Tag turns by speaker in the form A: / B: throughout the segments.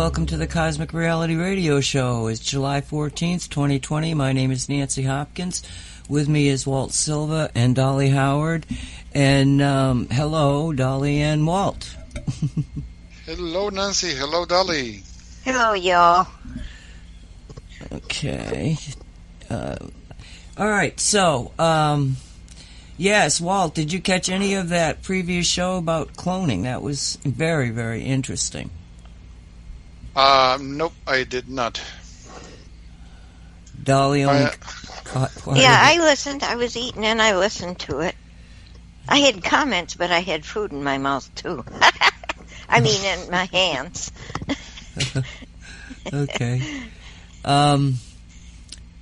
A: welcome to the Cosmic Reality Radio Show. It's July 14th, 2020. My name is Nancy Hopkins. With me is Walt Silva and Dolly Howard. And um, hello, Dolly and Walt.
B: hello, Nancy. Hello, Dolly.
C: Hello, y'all.
A: Okay. Uh, all right, so, um, yes, Walt, did you catch any of that previous show about cloning? That was very, very interesting.
B: Uh, nope, I did not.
A: Dolly only I,
C: caught part Yeah, I listened. I was eating and I listened to it. I had comments, but I had food in my mouth too. I mean, in my hands.
A: okay. Um,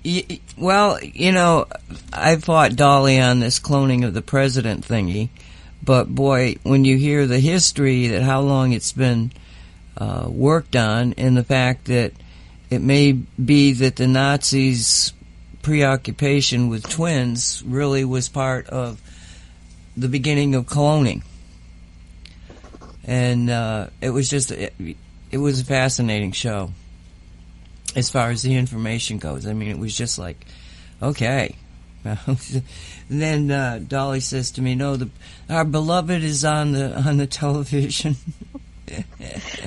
A: y- well, you know, I fought Dolly on this cloning of the president thingy, but boy, when you hear the history that how long it's been uh, worked on, and the fact that it may be that the Nazis' preoccupation with twins really was part of the beginning of cloning. And uh, it was just, it, it was a fascinating show as far as the information goes. I mean, it was just like, okay. then uh, Dolly says to me, "No, the our beloved is on the on the television."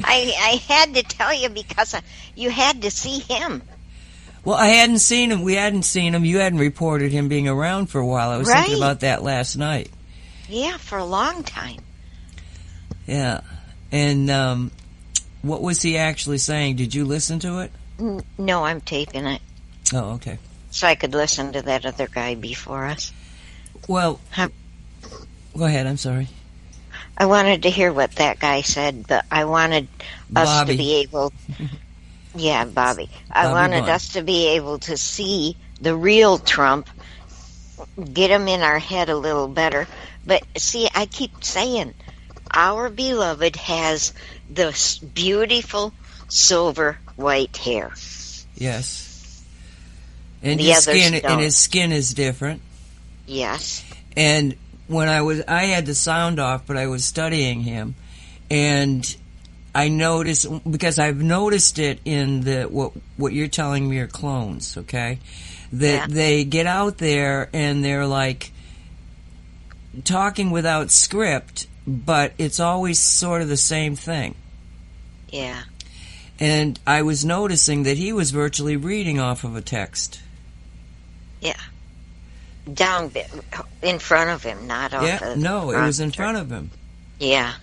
C: I I had to tell you because uh, you had to see him.
A: Well, I hadn't seen him. We hadn't seen him. You hadn't reported him being around for a while. I was right. thinking about that last night.
C: Yeah, for a long time.
A: Yeah, and um, what was he actually saying? Did you listen to it?
C: No, I'm taping it.
A: Oh, okay.
C: So I could listen to that other guy before us.
A: Well, huh? go ahead. I'm sorry.
C: I wanted to hear what that guy said, but I wanted us Bobby. to be able. Yeah, Bobby. I Bobby wanted us to be able to see the real Trump, get him in our head a little better. But see, I keep saying, our beloved has this beautiful silver white hair.
A: Yes. And the his skin don't. and his skin is different.
C: Yes.
A: And when I was I had the sound off, but I was studying him and I noticed because I've noticed it in the what what you're telling me are clones, okay? That yeah. they get out there and they're like talking without script, but it's always sort of the same thing.
C: Yeah.
A: And I was noticing that he was virtually reading off of a text.
C: Yeah. Down in front of him, not off
A: yeah, No, it was in front of him.
C: Yeah.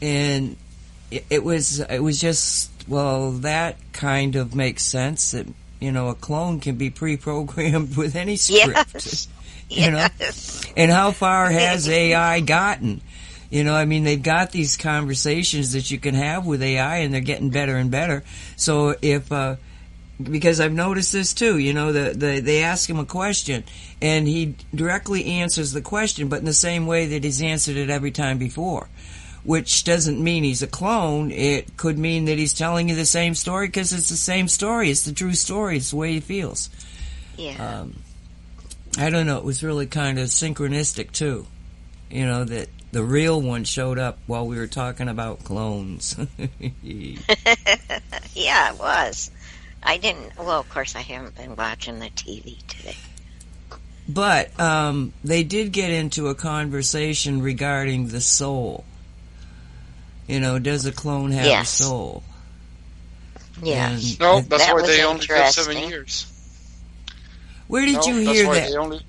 A: And it, it was it was just well that kind of makes sense that you know a clone can be pre-programmed with any script. Yes. you yes. know. And how far has AI gotten? You know, I mean, they've got these conversations that you can have with AI, and they're getting better and better. So if uh, because I've noticed this too, you know, the, the they ask him a question, and he directly answers the question, but in the same way that he's answered it every time before. Which doesn't mean he's a clone. It could mean that he's telling you the same story because it's the same story. It's the true story. It's the way he feels.
C: Yeah. Um,
A: I don't know. It was really kind of synchronistic too. You know that the real one showed up while we were talking about clones.
C: yeah, it was. I didn't. Well, of course, I haven't been watching the TV today.
A: But um, they did get into a conversation regarding the soul. You know, does a clone have yes. a soul?
C: Yeah.
B: no, that's that why they only live seven years.
A: Where did no, you hear that?
B: Only,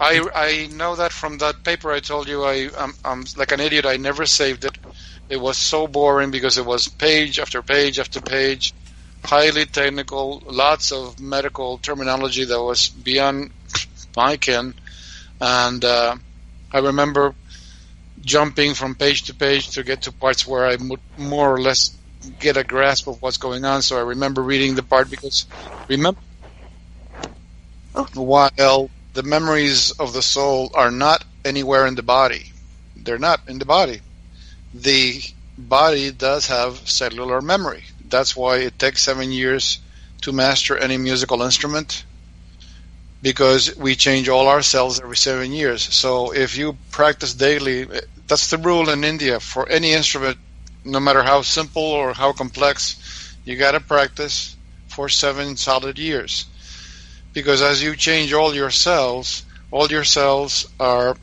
B: I I know that from that paper I told you. I I'm, I'm like an idiot. I never saved it. It was so boring because it was page after page after page, highly technical, lots of medical terminology that was beyond my ken. And uh, I remember jumping from page to page to get to parts where I would more or less get a grasp of what's going on. So I remember reading the part because remember oh. while the memories of the soul are not anywhere in the body. They're not in the body. The body does have cellular memory. That's why it takes seven years to master any musical instrument because we change all our cells every seven years. So if you practice daily, that's the rule in India for any instrument no matter how simple or how complex, you got to practice for seven solid years. Because as you change all your cells, all your cells are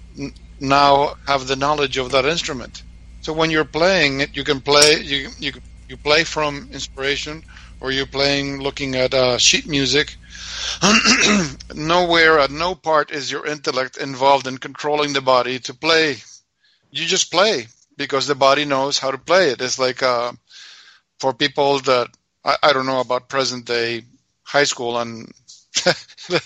B: now have the knowledge of that instrument. So when you're playing it, you can play you you you play from inspiration, or you're playing looking at uh, sheet music. Nowhere at no part is your intellect involved in controlling the body to play. You just play because the body knows how to play it. It's like uh, for people that I, I don't know about present day high school and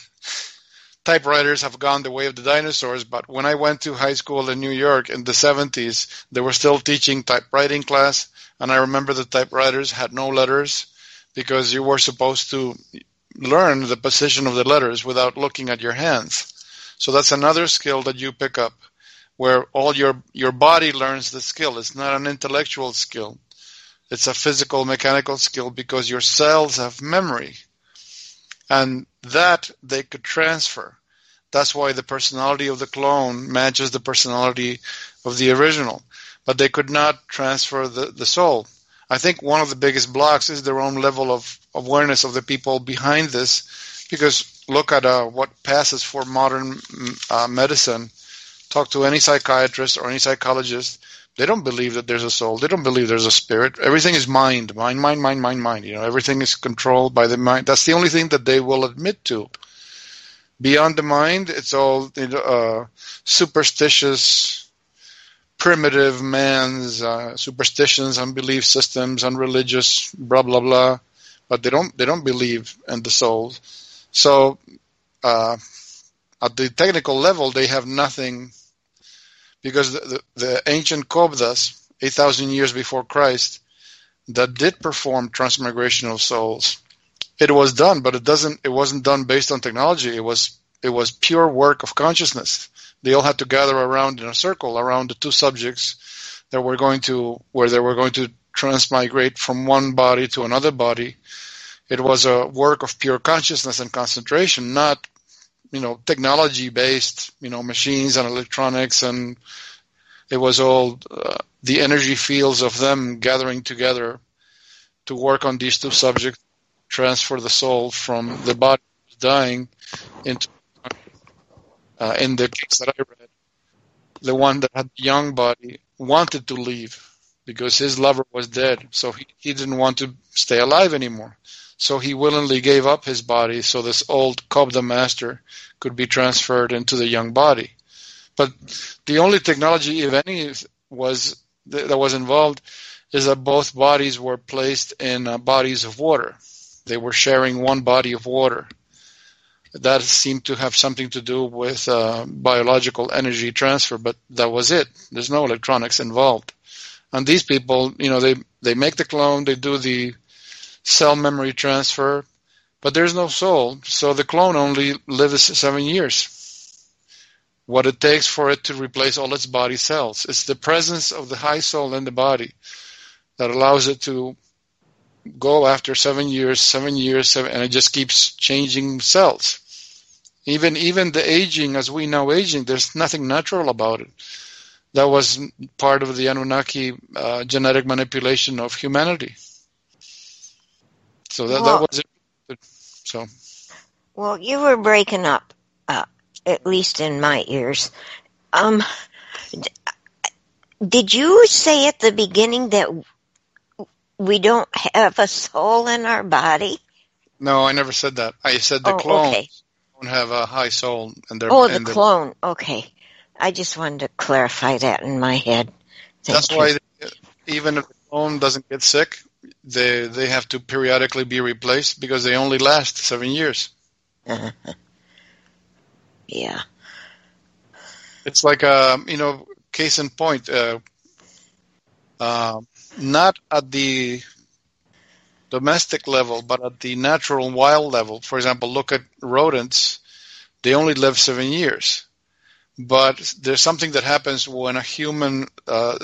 B: typewriters have gone the way of the dinosaurs, but when I went to high school in New York in the 70s, they were still teaching typewriting class, and I remember the typewriters had no letters because you were supposed to learn the position of the letters without looking at your hands. So that's another skill that you pick up where all your your body learns the skill. It's not an intellectual skill. It's a physical mechanical skill because your cells have memory and that they could transfer. That's why the personality of the clone matches the personality of the original, but they could not transfer the, the soul. I think one of the biggest blocks is their own level of awareness of the people behind this, because look at uh, what passes for modern uh, medicine. Talk to any psychiatrist or any psychologist, they don't believe that there's a soul. They don't believe there's a spirit. Everything is mind, mind, mind, mind, mind, mind. You know, everything is controlled by the mind. That's the only thing that they will admit to. Beyond the mind, it's all you know, uh, superstitious, primitive man's uh, superstitions and belief systems and religious blah blah blah. But they don't they don't believe in the soul. So uh, at the technical level, they have nothing because the, the, the ancient Kobdas, 8,000 years before Christ, that did perform transmigration of souls. It was done, but it doesn't. It wasn't done based on technology. It was it was pure work of consciousness. They all had to gather around in a circle around the two subjects that were going to where they were going to transmigrate from one body to another body. It was a work of pure consciousness and concentration, not you know technology based you know machines and electronics and it was all uh, the energy fields of them gathering together to work on these two subjects transfer the soul from the body dying into uh, in the case that I read the one that had the young body wanted to leave because his lover was dead so he, he didn't want to stay alive anymore so he willingly gave up his body so this old Kobda master could be transferred into the young body. But the only technology, if any, was that was involved is that both bodies were placed in uh, bodies of water. They were sharing one body of water. That seemed to have something to do with uh, biological energy transfer, but that was it. There's no electronics involved. And these people, you know, they, they make the clone, they do the cell memory transfer, but there's no soul, so the clone only lives seven years. What it takes for it to replace all its body cells. It's the presence of the high soul in the body that allows it to go after seven years, seven years, seven, and it just keeps changing cells. Even even the aging, as we know aging, there's nothing natural about it. That was part of the Anunnaki uh, genetic manipulation of humanity. So that, well, that was it. So.
C: Well, you were breaking up, uh, at least in my ears. Um, did you say at the beginning that we don't have a soul in our body?
B: No, I never said that. I said the oh, clones okay. don't have a high soul,
C: and they're oh, the clone. Okay, I just wanted to clarify that in my head.
B: Thank that's you. why they, even if the clone doesn't get sick, they they have to periodically be replaced because they only last seven years.
C: yeah.
B: It's like a um, you know case in point. Uh, uh, not at the domestic level, but at the natural and wild level. For example, look at rodents; they only live seven years. But there's something that happens when a human uh,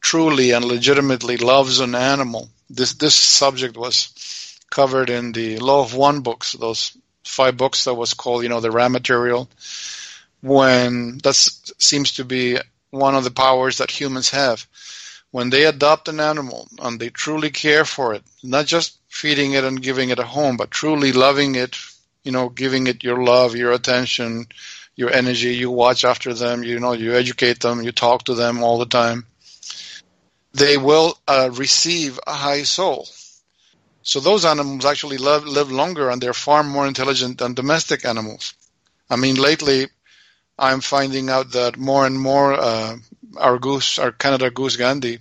B: truly and legitimately loves an animal this this subject was covered in the Law of One books, those five books that was called, you know, the raw material. When that seems to be one of the powers that humans have. When they adopt an animal and they truly care for it, not just feeding it and giving it a home, but truly loving it, you know, giving it your love, your attention, your energy, you watch after them, you know, you educate them, you talk to them all the time, they will uh, receive a high soul. So those animals actually live, live longer and they're far more intelligent than domestic animals. I mean, lately I'm finding out that more and more uh, our goose, our Canada goose Gandhi,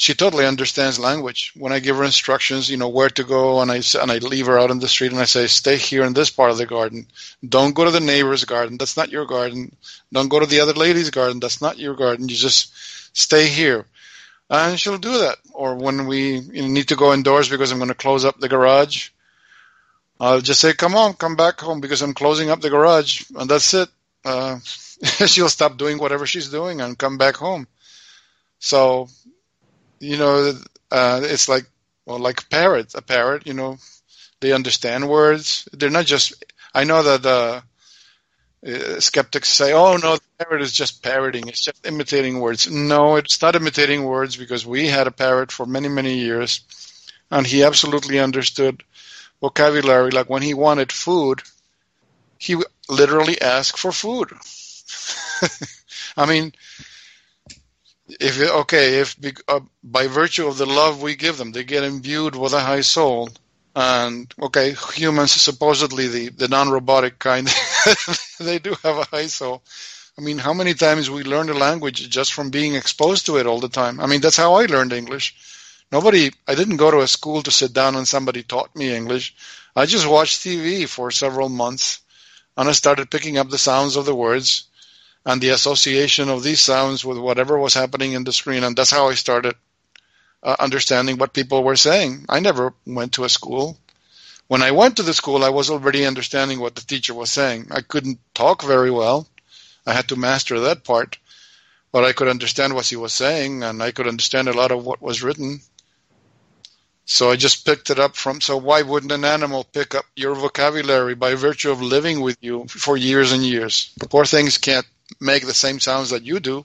B: she totally understands language. When I give her instructions, you know where to go, and I and I leave her out in the street, and I say, "Stay here in this part of the garden. Don't go to the neighbor's garden. That's not your garden. Don't go to the other lady's garden. That's not your garden. You just stay here." And she'll do that. Or when we you know, need to go indoors because I'm going to close up the garage, I'll just say, "Come on, come back home because I'm closing up the garage," and that's it. Uh, she'll stop doing whatever she's doing and come back home. So you know, uh, it's like well, like parrot, A parrot, you know, they understand words. They're not just. I know that uh, uh, skeptics say, "Oh no, the parrot is just parroting. It's just imitating words." No, it's not imitating words because we had a parrot for many, many years, and he absolutely understood vocabulary. Like when he wanted food, he literally asked for food. I mean, if okay, if uh, by virtue of the love we give them, they get imbued with a high soul, and okay, humans supposedly the the non-robotic kind, they do have a high soul. I mean, how many times we learn a language just from being exposed to it all the time? I mean, that's how I learned English. Nobody, I didn't go to a school to sit down and somebody taught me English. I just watched TV for several months, and I started picking up the sounds of the words and the association of these sounds with whatever was happening in the screen. And that's how I started uh, understanding what people were saying. I never went to a school. When I went to the school, I was already understanding what the teacher was saying. I couldn't talk very well. I had to master that part, but I could understand what he was saying, and I could understand a lot of what was written. So I just picked it up from. So why wouldn't an animal pick up your vocabulary by virtue of living with you for years and years? Poor things can't make the same sounds that you do.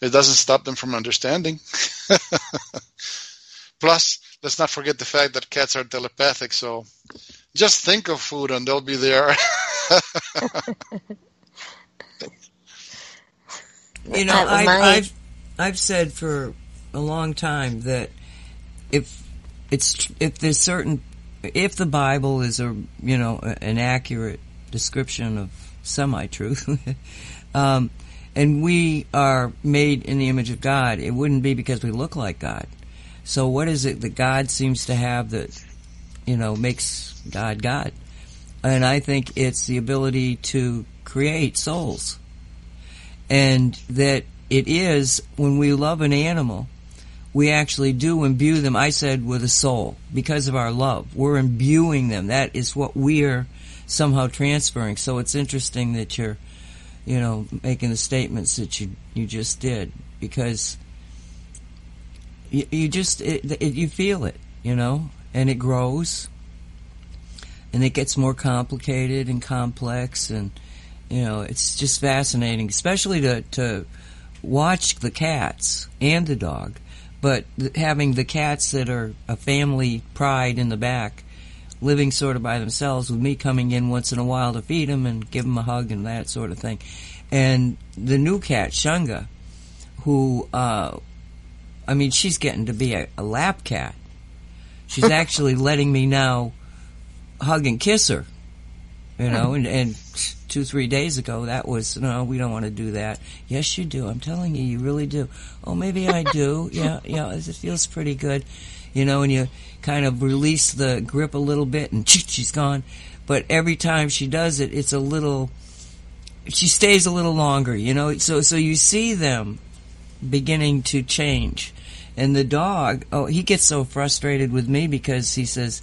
B: It doesn't stop them from understanding. Plus, let's not forget the fact that cats are telepathic, so just think of food and they'll be there.
A: you know, I've, I've, I've said for a long time that if it's if there's certain if the Bible is a you know an accurate description of semi-truth, um, and we are made in the image of God, it wouldn't be because we look like God. So what is it that God seems to have that, you know, makes God God? And I think it's the ability to create souls. And that it is when we love an animal, we actually do imbue them, I said, with a soul because of our love. We're imbuing them. That is what we're somehow transferring. So it's interesting that you're you know, making the statements that you you just did because you, you just it, it, you feel it, you know, and it grows and it gets more complicated and complex and you know it's just fascinating especially to to watch the cats and the dog but having the cats that are a family pride in the back living sort of by themselves with me coming in once in a while to feed them and give them a hug and that sort of thing. And the new cat, Shunga, who, uh, I mean, she's getting to be a, a lap cat. She's actually letting me now hug and kiss her, you know, and, and two, three days ago, that was, no, we don't want to do that. Yes, you do. I'm telling you, you really do. Oh, maybe I do. yeah, yeah, it feels pretty good you know, and you kind of release the grip a little bit and she's gone. But every time she does it, it's a little, she stays a little longer, you know, so, so you see them beginning to change. And the dog, oh, he gets so frustrated with me because he says,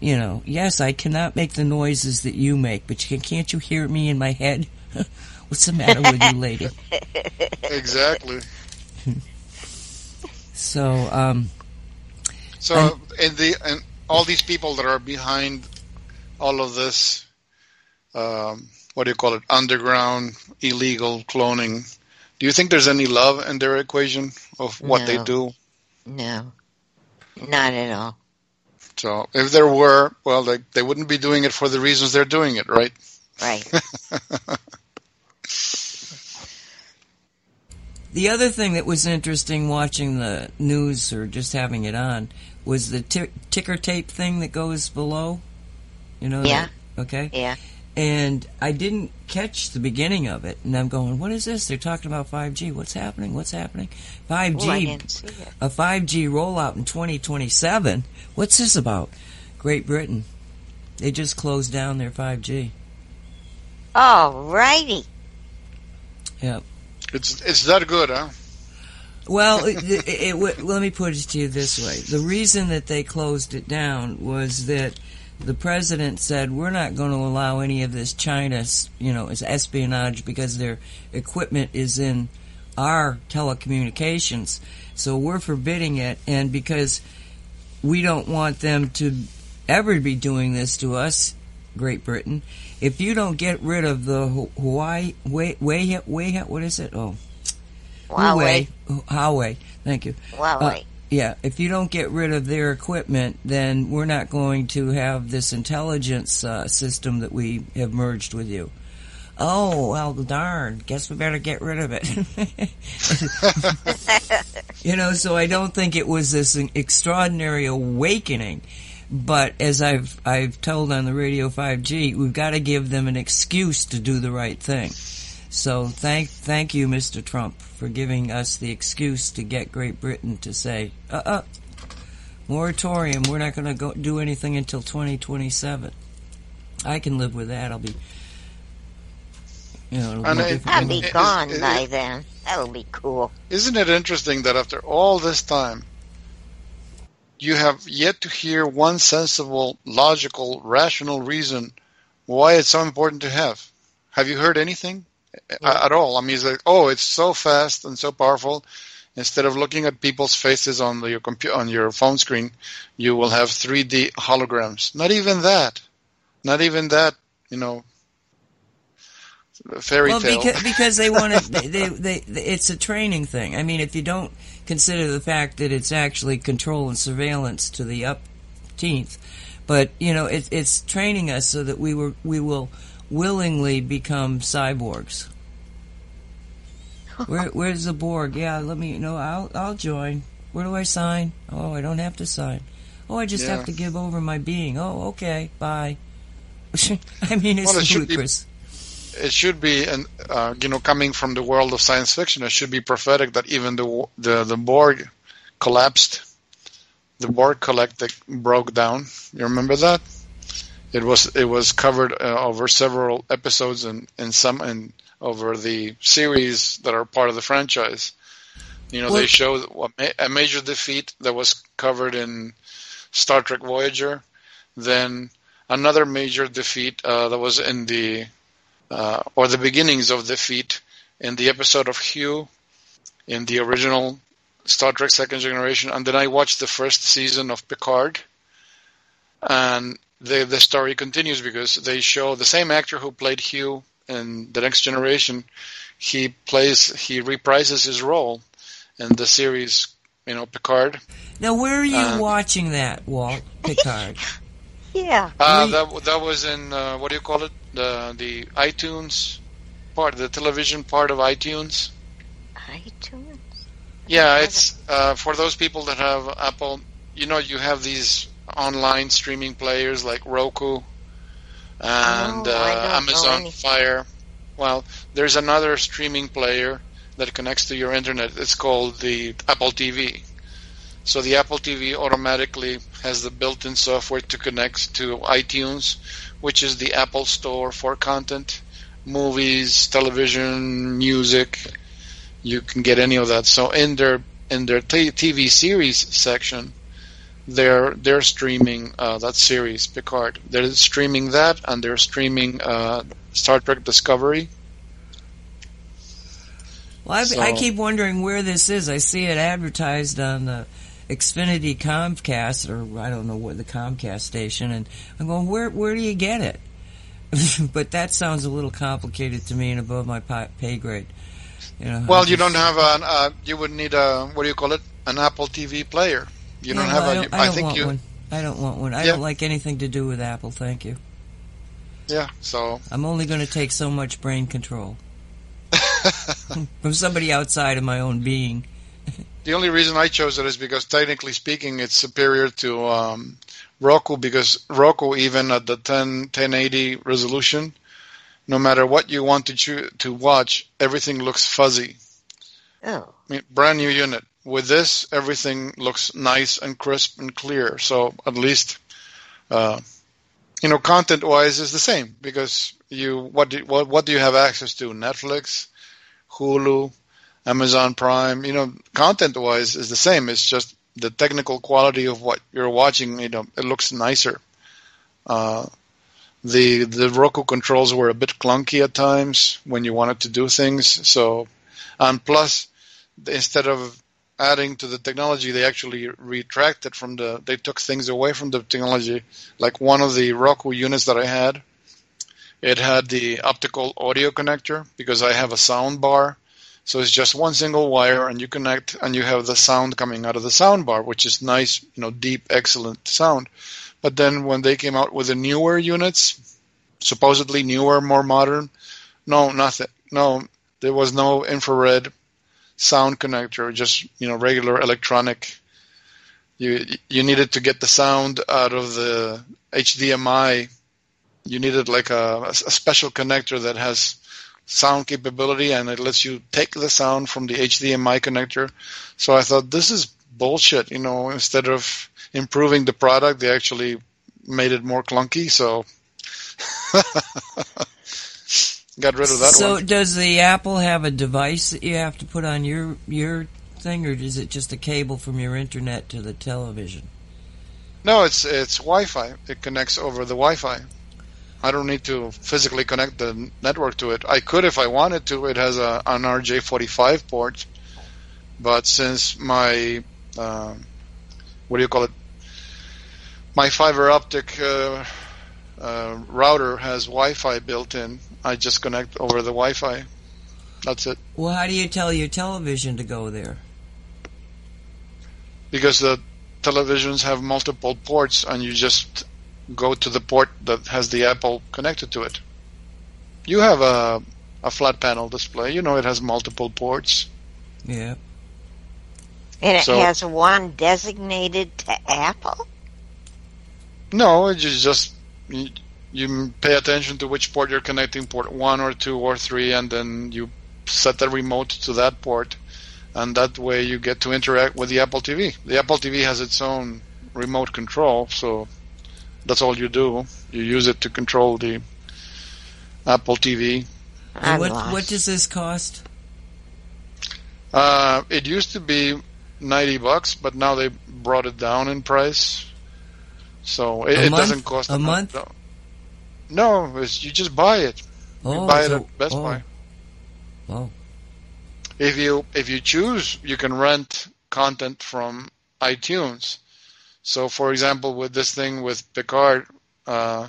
A: you know, yes, I cannot make the noises that you make, but can't you hear me in my head? What's the matter with you, lady?
B: Exactly.
A: so, um,
B: so, and, the and all these people that are behind all of this, um, what do you call it, underground illegal cloning, Do you think there's any love in their equation of what
C: no.
B: they do?
C: No, not at all.
B: So if there were, well, they they wouldn't be doing it for the reasons they're doing it, right?
C: Right.
A: the other thing that was interesting watching the news or just having it on was the t- ticker tape thing that goes below. You know?
C: Yeah.
A: That, okay.
C: Yeah.
A: And I didn't catch the beginning of it, and I'm going, "What is this? They're talking about 5G. What's happening? What's happening? 5G, a 5G rollout in 2027. What's this about? Great Britain, they just closed down their 5G.
C: All righty.
A: Yep.
B: It's it's that good, huh?
A: Well, it, it, it, let me put it to you this way: the reason that they closed it down was that the president said we're not going to allow any of this China, you know, espionage because their equipment is in our telecommunications. So we're forbidding it, and because we don't want them to ever be doing this to us, Great Britain, if you don't get rid of the Hawaii, way, way, way, what is it? Oh,
C: Huawei.
A: Huawei. Thank you.
C: Huawei. Uh,
A: yeah, if you don't get rid of their equipment, then we're not going to have this intelligence uh, system that we have merged with you. Oh, well, darn. Guess we better get rid of it. you know, so I don't think it was this extraordinary awakening. But as I've I've told on the Radio 5G, we've got to give them an excuse to do the right thing. So thank thank you, Mr. Trump, for giving us the excuse to get Great Britain to say, uh, uh moratorium. We're not going to do anything until 2027. I can live with that. I'll be, you know,
C: I'll be gone it, it, by then. That'll be cool.
B: Isn't it interesting that after all this time, you have yet to hear one sensible, logical, rational reason why it's so important to have. Have you heard anything yeah. at all? I mean, it's like, oh, it's so fast and so powerful. Instead of looking at people's faces on your computer on your phone screen, you will have 3D holograms. Not even that. Not even that. You know, fairy
A: well,
B: tale.
A: Because, because they want to. They, they, they, it's a training thing. I mean, if you don't consider the fact that it's actually control and surveillance to the upteenth, but you know, it, it's training us so that we were we will willingly become cyborgs. Where, where's the Borg? Yeah, let me you know. I'll I'll join. Where do I sign? Oh, I don't have to sign. Oh, I just yeah. have to give over my being. Oh, okay, bye. I mean, it's well, it ludicrous
B: it should be, and uh, you know, coming from the world of science fiction, it should be prophetic that even the the, the Borg collapsed. The Borg collective broke down. You remember that? It was it was covered uh, over several episodes and and some and over the series that are part of the franchise. You know, well, they show a major defeat that was covered in Star Trek Voyager, then another major defeat uh, that was in the uh, or the beginnings of defeat in the episode of Hugh in the original Star Trek Second Generation, and then I watched the first season of Picard, and the the story continues because they show the same actor who played Hugh in the Next Generation. He plays he reprises his role in the series, you know, Picard.
A: Now, where are you watching that, Walt Picard?
C: yeah,
B: uh, that that was in uh, what do you call it? the the iTunes part, the television part of iTunes.
C: iTunes.
B: Yeah, it's uh, for those people that have Apple. You know, you have these online streaming players like Roku and
C: oh,
B: uh, Amazon Fire. Well, there's another streaming player that connects to your internet. It's called the Apple TV. So the Apple TV automatically has the built-in software to connect to iTunes, which is the Apple Store for content, movies, television, music. You can get any of that. So in their in their t- TV series section, they're they're streaming uh, that series Picard. They're streaming that, and they're streaming uh, Star Trek Discovery.
A: Well, I, so, I, keep wondering where this is. I see it advertised on the Xfinity Comcast, or I don't know what the Comcast station, and I'm going, where where do you get it? but that sounds a little complicated to me and above my pay grade.
B: You know, well, you don't have an. Uh, you would need a what do you call it? An Apple TV player. You don't have
A: I
B: a.
A: Don't, I, don't think want you. One. I don't want one. I yeah. don't like anything to do with Apple. Thank you.
B: Yeah. So
A: I'm only going to take so much brain control from somebody outside of my own being.
B: the only reason I chose it is because technically speaking, it's superior to um, Roku because Roku, even at the 10 1080 resolution, no matter what you want to cho- to watch, everything looks fuzzy.
C: Oh.
B: I mean, brand new unit. With this, everything looks nice and crisp and clear. So at least, uh, you know, content-wise is the same because you what do, what what do you have access to? Netflix, Hulu, Amazon Prime. You know, content-wise is the same. It's just the technical quality of what you're watching. You know, it looks nicer. Uh, the the Roku controls were a bit clunky at times when you wanted to do things. So, and plus, instead of adding to the technology, they actually retracted from the. They took things away from the technology. Like one of the Roku units that I had, it had the optical audio connector because I have a sound bar. So it's just one single wire, and you connect, and you have the sound coming out of the sound bar, which is nice, you know, deep, excellent sound. But then when they came out with the newer units, supposedly newer, more modern, no, nothing. No, there was no infrared sound connector, just you know regular electronic. You you needed to get the sound out of the HDMI. You needed like a, a special connector that has sound capability and it lets you take the sound from the HDMI connector. So I thought this is bullshit. You know, instead of improving the product, they actually made it more clunky. So got rid of that.
A: So
B: one.
A: does the Apple have a device that you have to put on your your thing, or is it just a cable from your internet to the television?
B: No, it's it's Wi-Fi. It connects over the Wi-Fi. I don't need to physically connect the network to it. I could if I wanted to. It has a an RJ45 port, but since my uh, what do you call it? My fiber optic uh, uh, router has Wi-Fi built in. I just connect over the Wi-Fi. That's it.
A: Well, how do you tell your television to go there?
B: Because the televisions have multiple ports, and you just go to the port that has the Apple connected to it. You have a a flat panel display. You know it has multiple ports.
A: Yeah.
C: And it so, has one designated to Apple?
B: No, it's just you, you pay attention to which port you're connecting, port one or two or three, and then you set the remote to that port, and that way you get to interact with the Apple TV. The Apple TV has its own remote control, so that's all you do. You use it to control the Apple TV.
A: And what what does this cost?
B: Uh, it used to be ninety bucks, but now they brought it down in price. So it, it doesn't cost
A: a month.
B: No, it's, you just buy it. Oh, you buy so, it at Best
A: oh.
B: Buy.
A: Oh.
B: If you if you choose, you can rent content from iTunes. So, for example, with this thing with Picard, uh,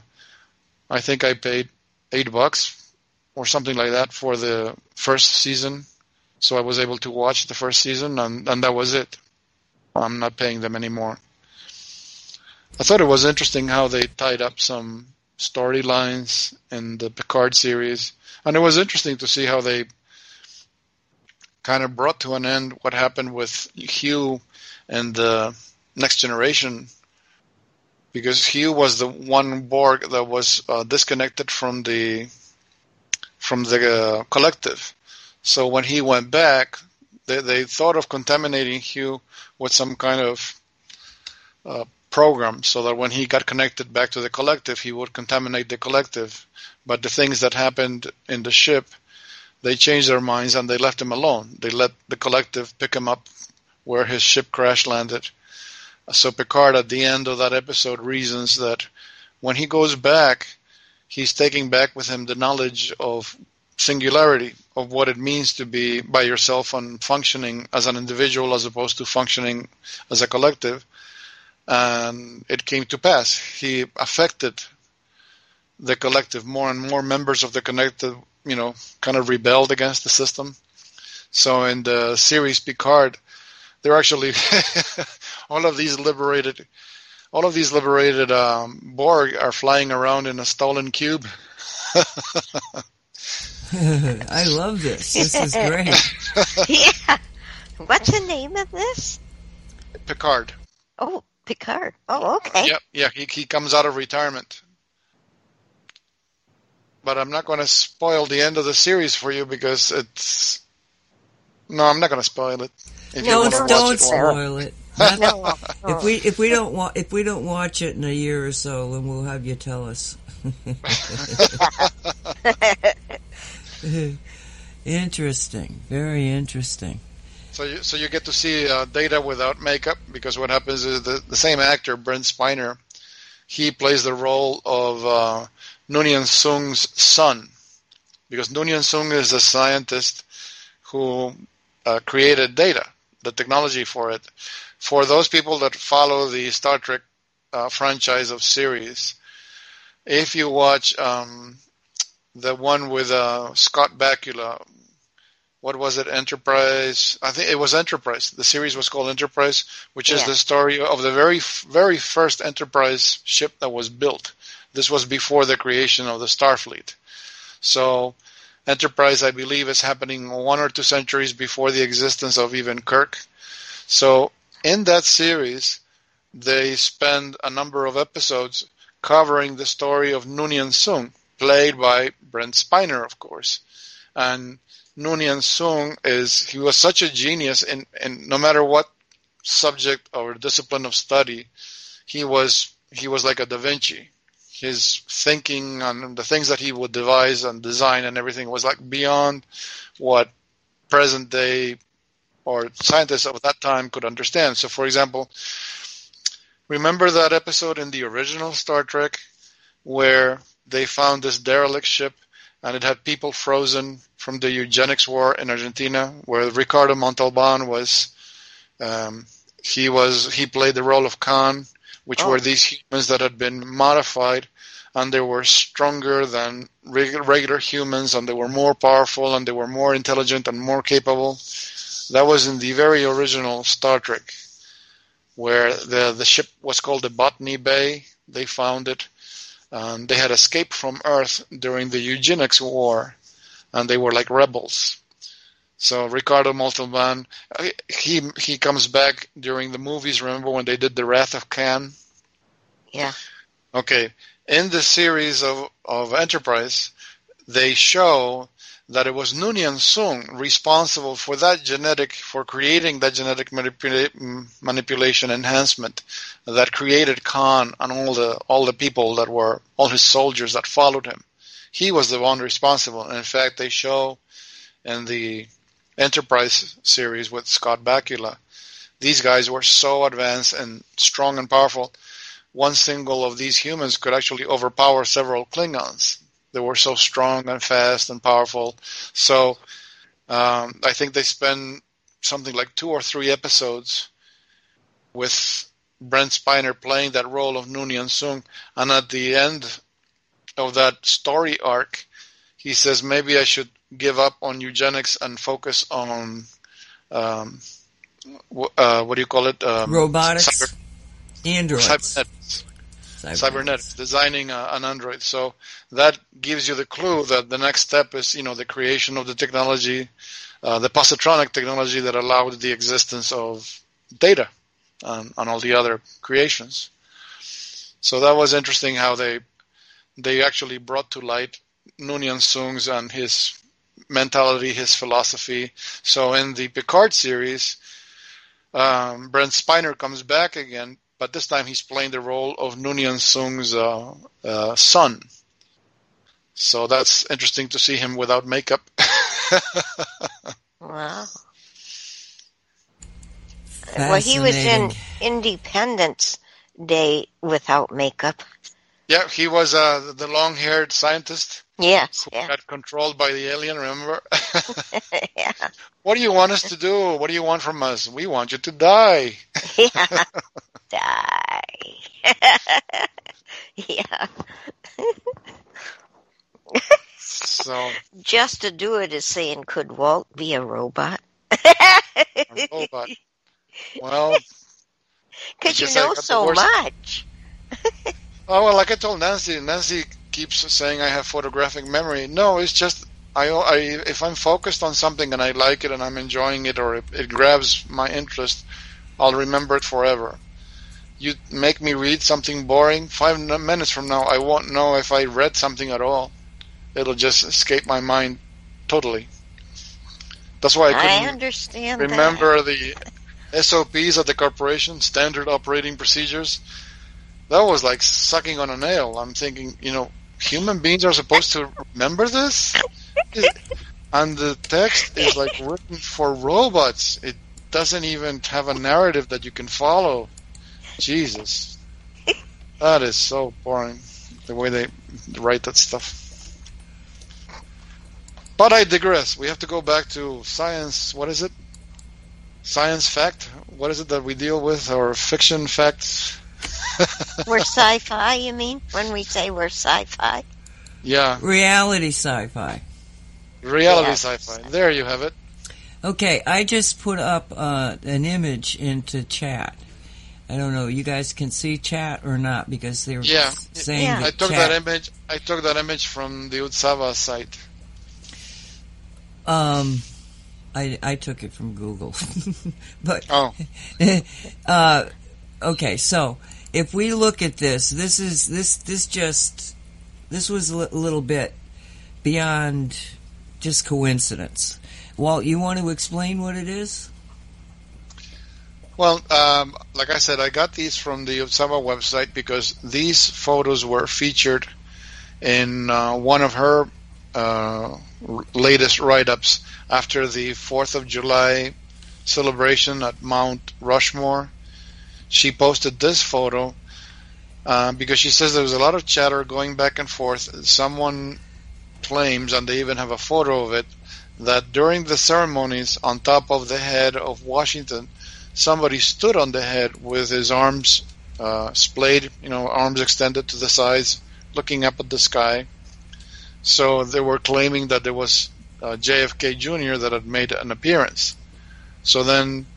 B: I think I paid eight bucks or something like that for the first season. So I was able to watch the first season, and, and that was it. I'm not paying them anymore. I thought it was interesting how they tied up some storylines in the Picard series, and it was interesting to see how they kind of brought to an end what happened with Hugh and the Next Generation, because Hugh was the one Borg that was uh, disconnected from the from the uh, collective. So when he went back, they, they thought of contaminating Hugh with some kind of uh, program so that when he got connected back to the collective, he would contaminate the collective. But the things that happened in the ship, they changed their minds and they left him alone. They let the collective pick him up where his ship crash landed. So Picard, at the end of that episode, reasons that when he goes back, he's taking back with him the knowledge of singularity of what it means to be by yourself and functioning as an individual as opposed to functioning as a collective and it came to pass. He affected the collective. More and more members of the collective, you know, kind of rebelled against the system, So in the series Picard, they're actually all of these liberated, all of these liberated um, Borg are flying around in a stolen cube.
A: I love this. This is great.
C: yeah. What's the name of this?
B: Picard.
C: Oh, Picard. Oh, okay.
B: Yeah, yeah. He he comes out of retirement. But I'm not going to spoil the end of the series for you because it's. No, I'm not going to spoil it.
A: If no, don't spoil it. no, if we if we don't wa- if we don't watch it in a year or so, then we'll have you tell us. interesting, very interesting.
B: So you, so you get to see uh, Data without makeup because what happens is the, the same actor, Brent Spiner, he plays the role of uh, Noonien Soong's son because Noonien Soong is a scientist who uh, created Data, the technology for it. For those people that follow the Star Trek uh, franchise of series, if you watch um, the one with uh, Scott Bakula, what was it? Enterprise. I think it was Enterprise. The series was called Enterprise, which yeah. is the story of the very, very first Enterprise ship that was built. This was before the creation of the Starfleet. So, Enterprise, I believe, is happening one or two centuries before the existence of even Kirk. So, in that series, they spend a number of episodes covering the story of Noonien Soong, played by Brent Spiner, of course. And Noonien Soong is he was such a genius and in no matter what subject or discipline of study, he was he was like a Da Vinci. His thinking and the things that he would devise and design and everything was like beyond what present day or scientists of that time could understand. So, for example, remember that episode in the original Star Trek where they found this derelict ship and it had people frozen from the eugenics war in Argentina, where Ricardo Montalban was. Um, he was he played the role of Khan, which oh. were these humans that had been modified, and they were stronger than regular humans, and they were more powerful, and they were more intelligent and more capable. That was in the very original Star Trek, where the the ship was called the Botany Bay. They found it um, they had escaped from Earth during the eugenics war, and they were like rebels. So Ricardo Montalban, uh, he he comes back during the movies. Remember when they did the Wrath of Khan?
C: Yeah.
B: Okay. In the series of of Enterprise, they show that it was Noonien Soong responsible for that genetic, for creating that genetic manipula- manipulation enhancement that created Khan and all the all the people that were all his soldiers that followed him. He was the one responsible. And in fact, they show in the Enterprise series with Scott Bakula, these guys were so advanced and strong and powerful. One single of these humans could actually overpower several Klingons they were so strong and fast and powerful. So um, I think they spend something like two or three episodes with Brent Spiner playing that role of Noonien Soong, and at the end of that story arc, he says maybe I should give up on eugenics and focus on um, uh, what do you call it?
A: Um, Robotics, cyber, androids,
B: cybernetics. Cybernetics, designing uh, an android. So that gives you the clue that the next step is, you know, the creation of the technology, uh, the positronic technology that allowed the existence of data and, and all the other creations. So that was interesting how they they actually brought to light Noonien Soong's and his mentality, his philosophy. So in the Picard series, um, Brent Spiner comes back again, but this time he's playing the role of Noonien Soong's uh, uh, son, so that's interesting to see him without makeup.
C: wow. Well, he was in Independence Day without makeup.
B: Yeah, he was uh, the long-haired scientist.
C: Yes,
B: yeah. got controlled by the alien. Remember? yeah. What do you want us to do? What do you want from us? We want you to die.
C: yeah, die. yeah.
B: So
C: just to do it is saying, could Walt be a robot?
B: a robot. Well,
C: because you know so much.
B: oh well, like I told Nancy, Nancy keeps saying I have photographic memory. No, it's just I, I if I'm focused on something and I like it and I'm enjoying it or it, it grabs my interest, I'll remember it forever. You make me read something boring, five minutes from now, I won't know if I read something at all. It'll just escape my mind totally. That's why I couldn't
C: I understand
B: remember
C: that.
B: the SOPs of the corporation, standard operating procedures. That was like sucking on a nail. I'm thinking, you know, human beings are supposed to remember this? and the text is like written for robots. It doesn't even have a narrative that you can follow. Jesus. That is so boring, the way they write that stuff. But I digress. We have to go back to science. What is it? Science fact? What is it that we deal with? Or fiction facts?
C: we're sci fi, you mean? When we say we're sci fi?
B: Yeah.
A: Reality sci fi.
B: Reality yes. sci-fi. There you have it.
A: Okay, I just put up uh, an image into chat. I don't know. You guys can see chat or not because they were
B: yeah.
A: saying
B: yeah.
A: I
B: took
A: chat.
B: that image. I took that image from the Utsava site.
A: Um, I I took it from Google, but
B: oh,
A: uh, okay. So if we look at this, this is this this just this was a little bit beyond just coincidence. Walt, you want to explain what it is?
B: Well, um, like I said, I got these from the Utsava website because these photos were featured in uh, one of her uh, latest write-ups after the Fourth of July celebration at Mount Rushmore. She posted this photo uh, because she says there was a lot of chatter going back and forth. Someone claims, and they even have a photo of it, that during the ceremonies on top of the head of Washington, somebody stood on the head with his arms uh, splayed, you know, arms extended to the sides, looking up at the sky. So they were claiming that there was uh, JFK Jr. that had made an appearance. So then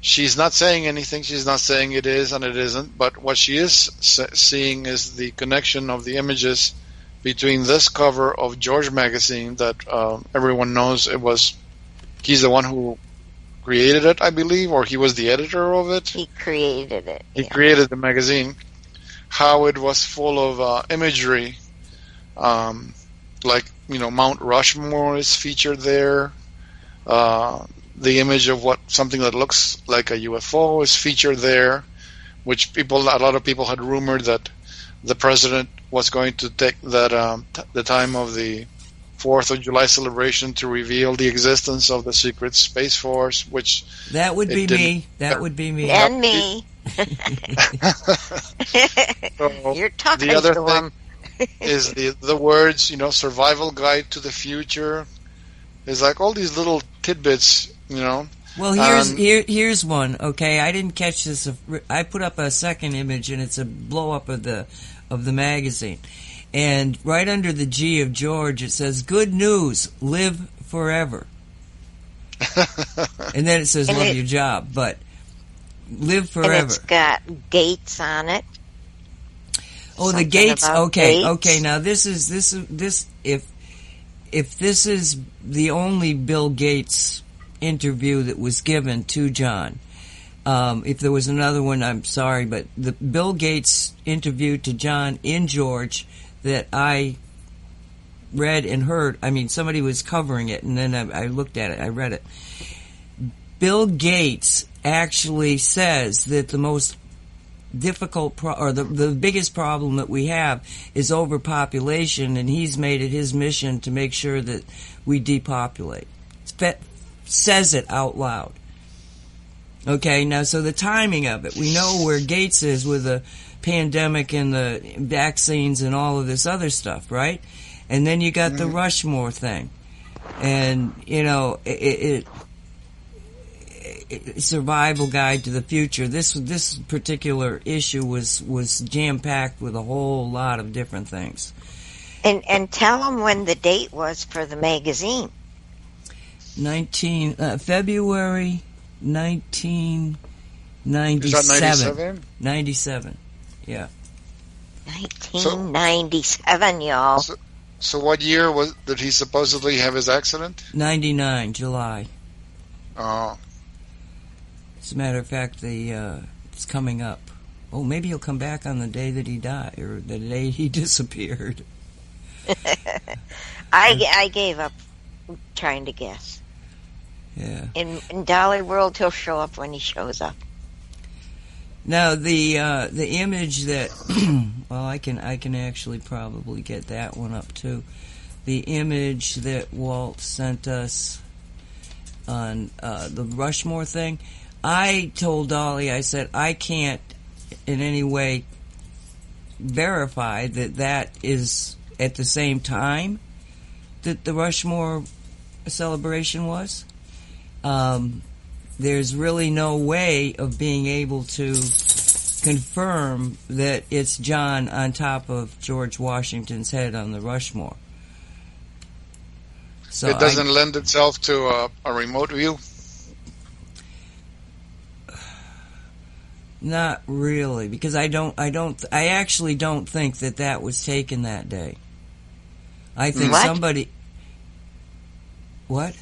B: she's not saying anything. She's not saying it is and it isn't. But what she is seeing is the connection of the images between this cover of George magazine that uh, everyone knows it was he's the one who created it, I believe, or he was the editor of it.
C: He created it.
B: He
C: yeah.
B: created the magazine. How it was full of uh, imagery, um, like you know Mount Rushmore is featured there. Uh, the image of what something that looks like a UFO is featured there, which people a lot of people had rumored that the president was going to take that um, t- the time of the Fourth of July celebration to reveal the existence of the secret space force, which
A: that would be me. That would be me.
C: And me.
B: so
C: You're talking
B: the other
C: to
B: thing
C: him.
B: is the the words, you know, survival guide to the future. Is like all these little tidbits, you know.
A: Well, here's um, here here's one. Okay, I didn't catch this. I put up a second image, and it's a blow up of the of the magazine. And right under the G of George, it says, Good news, live forever. and then it says, and Love it, your job, but live forever. And
C: it's got gates on it.
A: Oh, Something the gates. Okay, gates. okay. Now this is this is this if if this is the only Bill Gates interview that was given to John, um, if there was another one, I'm sorry, but the Bill Gates interview to John in George that I read and heard. I mean, somebody was covering it, and then I, I looked at it. I read it. Bill Gates actually says that the most difficult pro- or the, the biggest problem that we have is overpopulation and he's made it his mission to make sure that we depopulate. Says it out loud. Okay, now so the timing of it, we know where Gates is with the pandemic and the vaccines and all of this other stuff, right? And then you got the Rushmore thing, and you know it, it, it, survival guide to the future. This this particular issue was was jam packed with a whole lot of different things.
C: And and tell them when the date was for the magazine.
A: 19 uh, February 1997.
B: Is 97?
A: 97. Yeah.
C: 1997, y'all.
B: So, so what year was did he supposedly have his accident?
A: 99 July.
B: Oh.
A: As a matter of fact, the uh, it's coming up. Oh, maybe he'll come back on the day that he died or the day he disappeared.
C: I, I gave up trying to guess.
A: Yeah.
C: In, in Dolly World, he'll show up when he shows up.
A: Now the uh, the image that well, I can I can actually probably get that one up too. The image that Walt sent us on uh, the Rushmore thing. I told Dolly, I said I can't in any way verify that that is at the same time that the Rushmore celebration was. Um, there's really no way of being able to confirm that it's John on top of George Washington's head on the Rushmore.
B: So it doesn't I, lend itself to a, a remote view.
A: Not really, because I don't, I don't, I actually don't think that that was taken that day. I think
C: what?
A: somebody. What?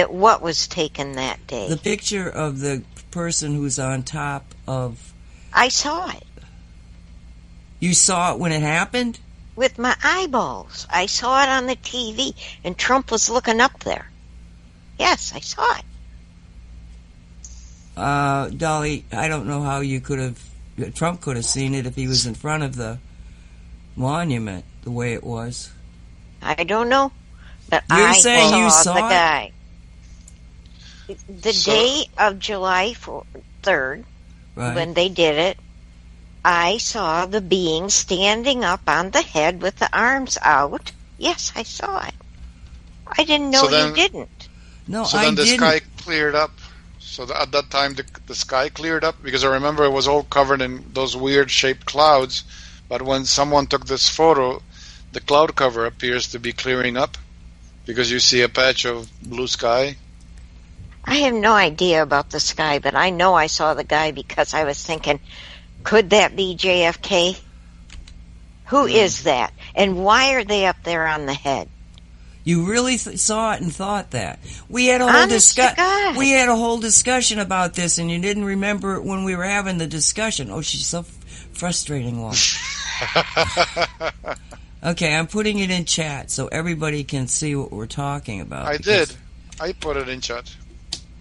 C: That what was taken that day?
A: The picture of the person who's on top of.
C: I saw it.
A: You saw it when it happened?
C: With my eyeballs. I saw it on the TV, and Trump was looking up there. Yes, I saw it.
A: Uh, Dolly, I don't know how you could have. Trump could have seen it if he was in front of the monument the way it was.
C: I don't know, but
A: You're
C: I
A: saying
C: saw,
A: you saw
C: the
A: it?
C: guy. The
B: So-
C: day of July third,
A: Right.
C: when they did it, I saw the being standing up on the head with the arms out. Yes, I saw it. I didn't know
B: So then-
C: you didn't.
A: no, I didn't.
B: So
A: I
B: then the
A: didn't.
B: sky cleared up. So th- at that time, the, the sky cleared up because I remember it was all covered in those weird shaped clouds. But when someone took this photo, the cloud cover appears to be clearing up because you see a patch of blue sky.
C: I have no idea about the sky, but I know I saw the guy because I was thinking, could that be JFK? Who hmm. is that? And why are they up there on the head?
A: You really th- saw it and thought that. We had a whole discussion. We had a whole discussion about this, and you didn't remember it when we were having the discussion. Oh, she's so f- frustrating, Walt. okay, I'm putting it in chat so everybody can see what we're talking about.
B: I
A: because-
B: did. I put it in chat.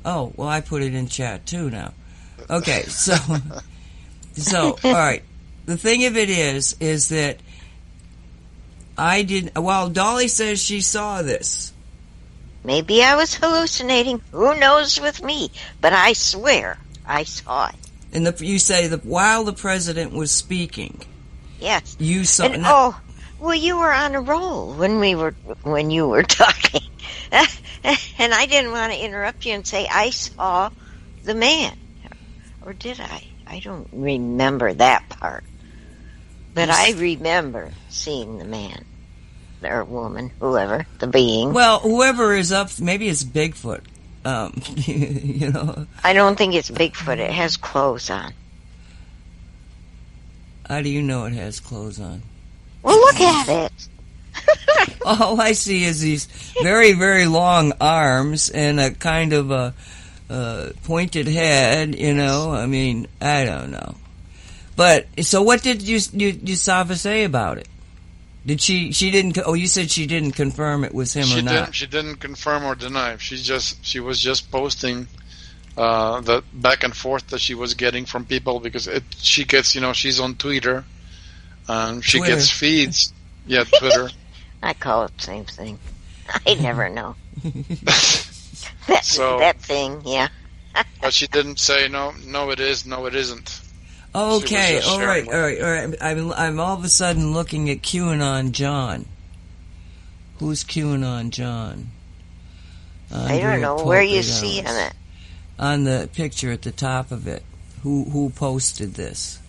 A: Oh, well, I put it in chat too now. Okay, so, so, all right. The thing of it is, is that I did. Well, Dolly says she saw this.
C: Maybe I was hallucinating. Who knows with me? But I swear I saw it.
A: And the, you say that while the president was speaking,
C: Yes.
A: you saw.
C: And
A: now-
C: oh, well, you were on a roll when we were when you were talking, and I didn't want to interrupt you and say I saw the man, or did I? I don't remember that part, but I remember seeing the man or woman, whoever the being.
A: well, whoever is up, maybe it's Bigfoot. Um, you know,
C: I don't think it's Bigfoot. It has clothes on.
A: how do you know it has clothes on?
C: Well, look at it.
A: All I see is these very, very long arms and a kind of a, uh pointed head. You know, I mean, I don't know. But so, what did you you, Utsava say about it? Did she? She didn't. Oh, you said she didn't confirm it was him
B: she
A: or not.
B: didn't. She didn't confirm or deny. She just. She was just posting uh, the back and forth that she was getting from people because it. She gets. You know, she's on Twitter. Um, she
A: Twitter.
B: gets feeds. Yeah, Twitter.
C: I call it the same thing. I never know. That
B: So-
C: that thing, yeah.
B: but she didn't say no. No, it is. No, it isn't.
A: Okay, All right. All right. All right. I'm, I'm all of a sudden looking at QAnon John. Who's QAnon John?
C: I don't know where you see
A: hours.
C: it.
A: On the picture at the top of it. Who who posted this?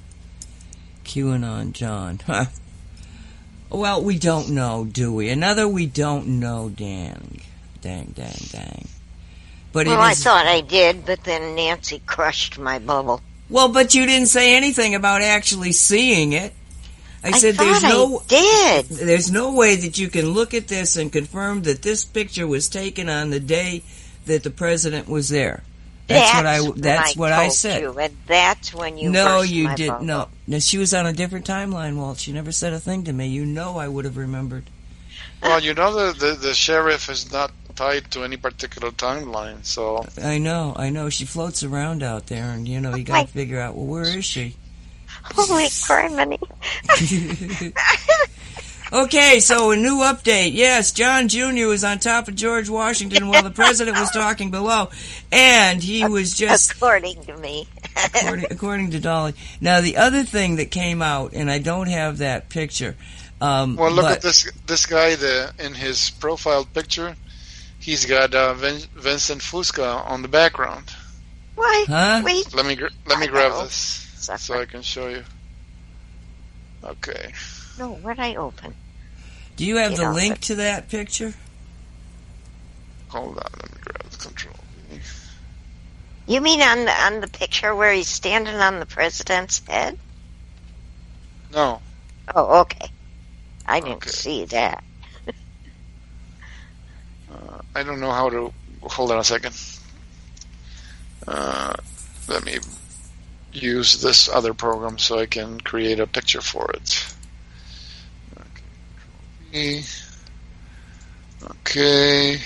A: QAnon John. Well, we don't know, do we? Another we don't know, dang. Dang, dang, dang.
C: But well, I thought I did, but then Nancy crushed my bubble.
A: Well, but you didn't say anything about actually seeing it. I,
C: I
A: said there's no
C: did.
A: There's no way that you can look at this and confirm that this picture was taken on the day that the president was there.
C: That's, that's what I. That's what I, said. You, and that's when you.
A: No, you didn't. No, no. She was on a different timeline, Walt. She never said a thing to me. You know, I would have remembered.
B: Well, you know the, the the sheriff is not tied to any particular timeline, so.
A: I know, I know. She floats around out there, and you know, you oh got to figure out. Well, where is she?
C: Oh Holy criminy.
A: Okay, so a new update. Yes, John Jr. was on top of George Washington while the president was talking below, and he was just
C: according to me.
A: according, according, to Dolly. Now, the other thing that came out, and I don't have that picture. Um,
B: well, look
A: but,
B: at this this guy the, in his profile picture. He's got uh, Vin, Vincent Fusca on the background.
C: Why?
A: Huh?
C: Wait.
B: Let me let me grab this so I can show you. Okay.
C: No, what I open?
A: Do you have the link to that picture?
B: Hold on, let me grab the control.
C: You mean on the on the picture where he's standing on the president's head?
B: No.
C: Oh, okay. I didn't okay. see that.
B: uh, I don't know how to. Hold on a second. Uh, let me use this other program so I can create a picture for it. Okay. Okay.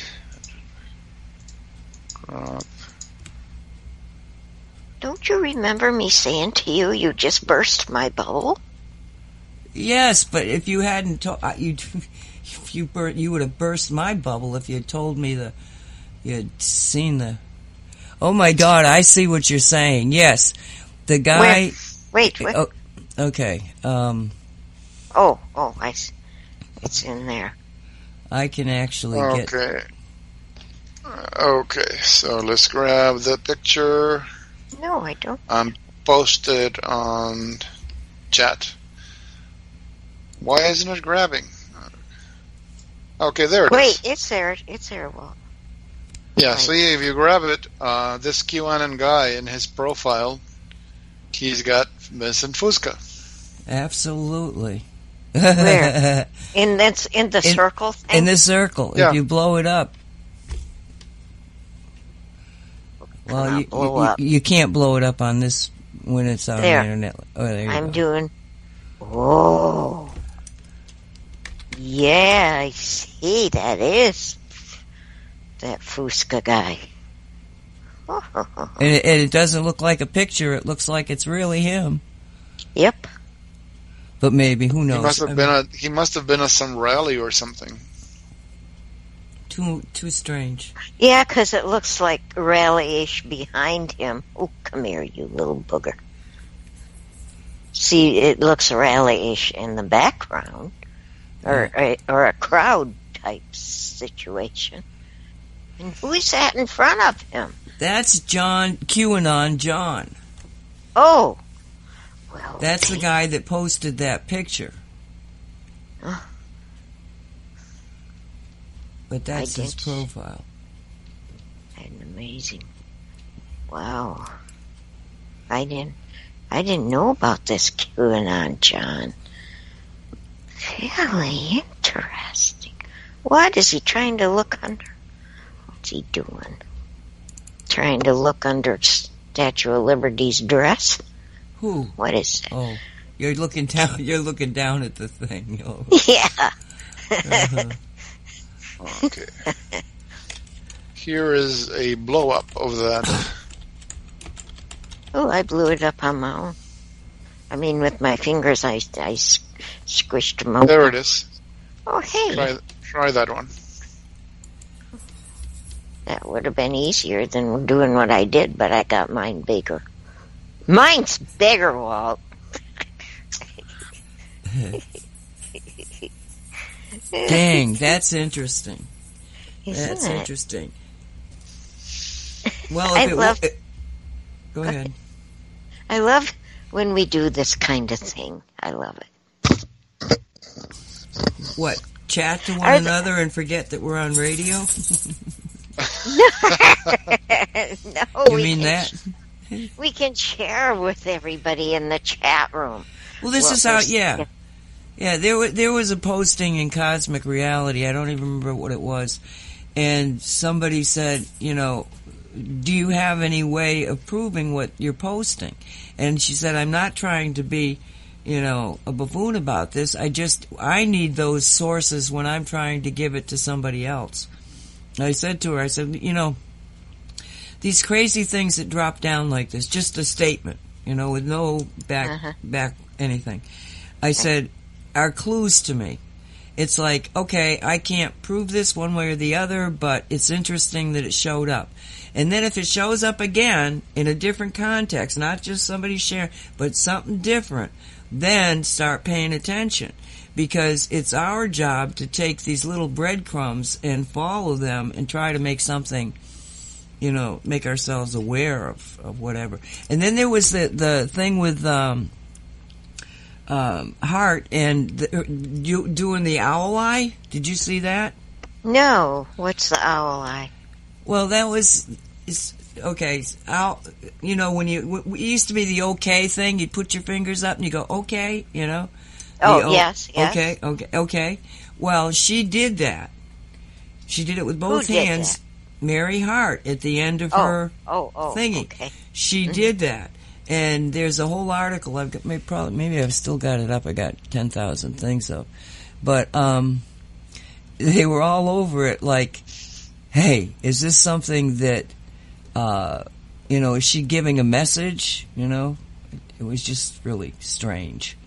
B: Crop.
C: Don't you remember me saying to you, you just burst my bubble?
A: Yes, but if you hadn't told you, if you bur- you would have burst my bubble if you had told me the you had seen the. Oh my God! I see what you're saying. Yes, the guy.
C: Where? Wait, wait.
A: Oh, okay. Um.
C: Oh, oh, I see. It's in there.
A: I can actually
B: okay.
A: get.
B: Okay. Okay, so let's grab the picture.
C: No, I don't.
B: I'm posted on chat. Why isn't it grabbing? Okay, there it
C: Wait,
B: is.
C: it's there. It's there, Well.
B: Yeah, right. see, if you grab it, uh, this QAnon guy in his profile, he's got Vincent Fusca.
A: Absolutely.
C: Where? In that's in the in, circle. Thing?
A: In the circle. Yeah. If you blow it up. Well, you, you, you, can't blow it up on this when it's on
C: there.
A: the internet. Oh, there
C: I'm
A: go.
C: doing. Oh. Yeah, I see. That is that Fusca guy.
A: and, it, and it doesn't look like a picture. It looks like it's really him.
C: Yep.
A: But maybe who knows?
B: He must have I been mean, a he must have been at some rally or something.
A: Too too strange.
C: Yeah, because it looks like rally-ish behind him. Oh, come here, you little booger. See, it looks rally-ish in the background, or a, eh, or a crowd type situation. And who is that in front of him?
A: That's John QAnon John.
C: Oh,
A: well, That's the guy that posted that picture. But that's his profile.
C: And amazing. Wow. I didn't I didn't know about this QAnon John. Really interesting. What is he trying to look under? What's he doing? Trying to look under Statue of Liberty's dress?
A: Who?
C: What is it?
A: Oh, you're looking down. You're looking down at the thing.
C: Oh. Yeah.
B: uh-huh. Okay. Here is a blow up of that.
C: Oh, I blew it up on my own. I mean, with my fingers, I, I squished them open.
B: There it is.
C: Oh, hey.
B: Try, try that one.
C: That would have been easier than doing what I did, but I got mine bigger. Mine's bigger, Walt.
A: Dang, that's interesting.
C: Isn't
A: that's
C: it?
A: interesting. Well,
C: I love.
A: it, go ahead.
C: I love when we do this kind of thing. I love it.
A: what chat to one another and forget that we're on radio?
C: no,
A: you mean that?
C: we can share with everybody in the chat room.
A: Well, this is how. Yeah, yeah. There was there was a posting in Cosmic Reality. I don't even remember what it was, and somebody said, you know, do you have any way of proving what you're posting? And she said, I'm not trying to be, you know, a buffoon about this. I just I need those sources when I'm trying to give it to somebody else. I said to her, I said, you know, these crazy things that drop down like this, just a statement, you know, with no back uh-huh. back anything. I said, are clues to me. It's like, okay, I can't prove this one way or the other, but it's interesting that it showed up. And then if it shows up again in a different context, not just somebody sharing, but something different, then start paying attention. Because it's our job to take these little breadcrumbs and follow them and try to make something you know, make ourselves aware of, of whatever. And then there was the the thing with um, um, Hart and the, you, doing the owl eye. Did you see that?
C: No. What's the owl eye?
A: Well, that was okay. Owl, you know, when you it used to be the okay thing, you'd put your fingers up and you go okay. You know.
C: Oh the, yes,
A: yes. Okay, okay, okay. Well, she did that. She did it with both hands. Mary Hart at the end of
C: oh,
A: her
C: oh, oh,
A: thingy.
C: Okay.
A: She mm-hmm. did that. And there's a whole article. I've got maybe probably maybe I've still got it up. I got ten thousand things up, but um, they were all over it. Like, hey, is this something that, uh, you know, is she giving a message? You know, it, it was just really strange.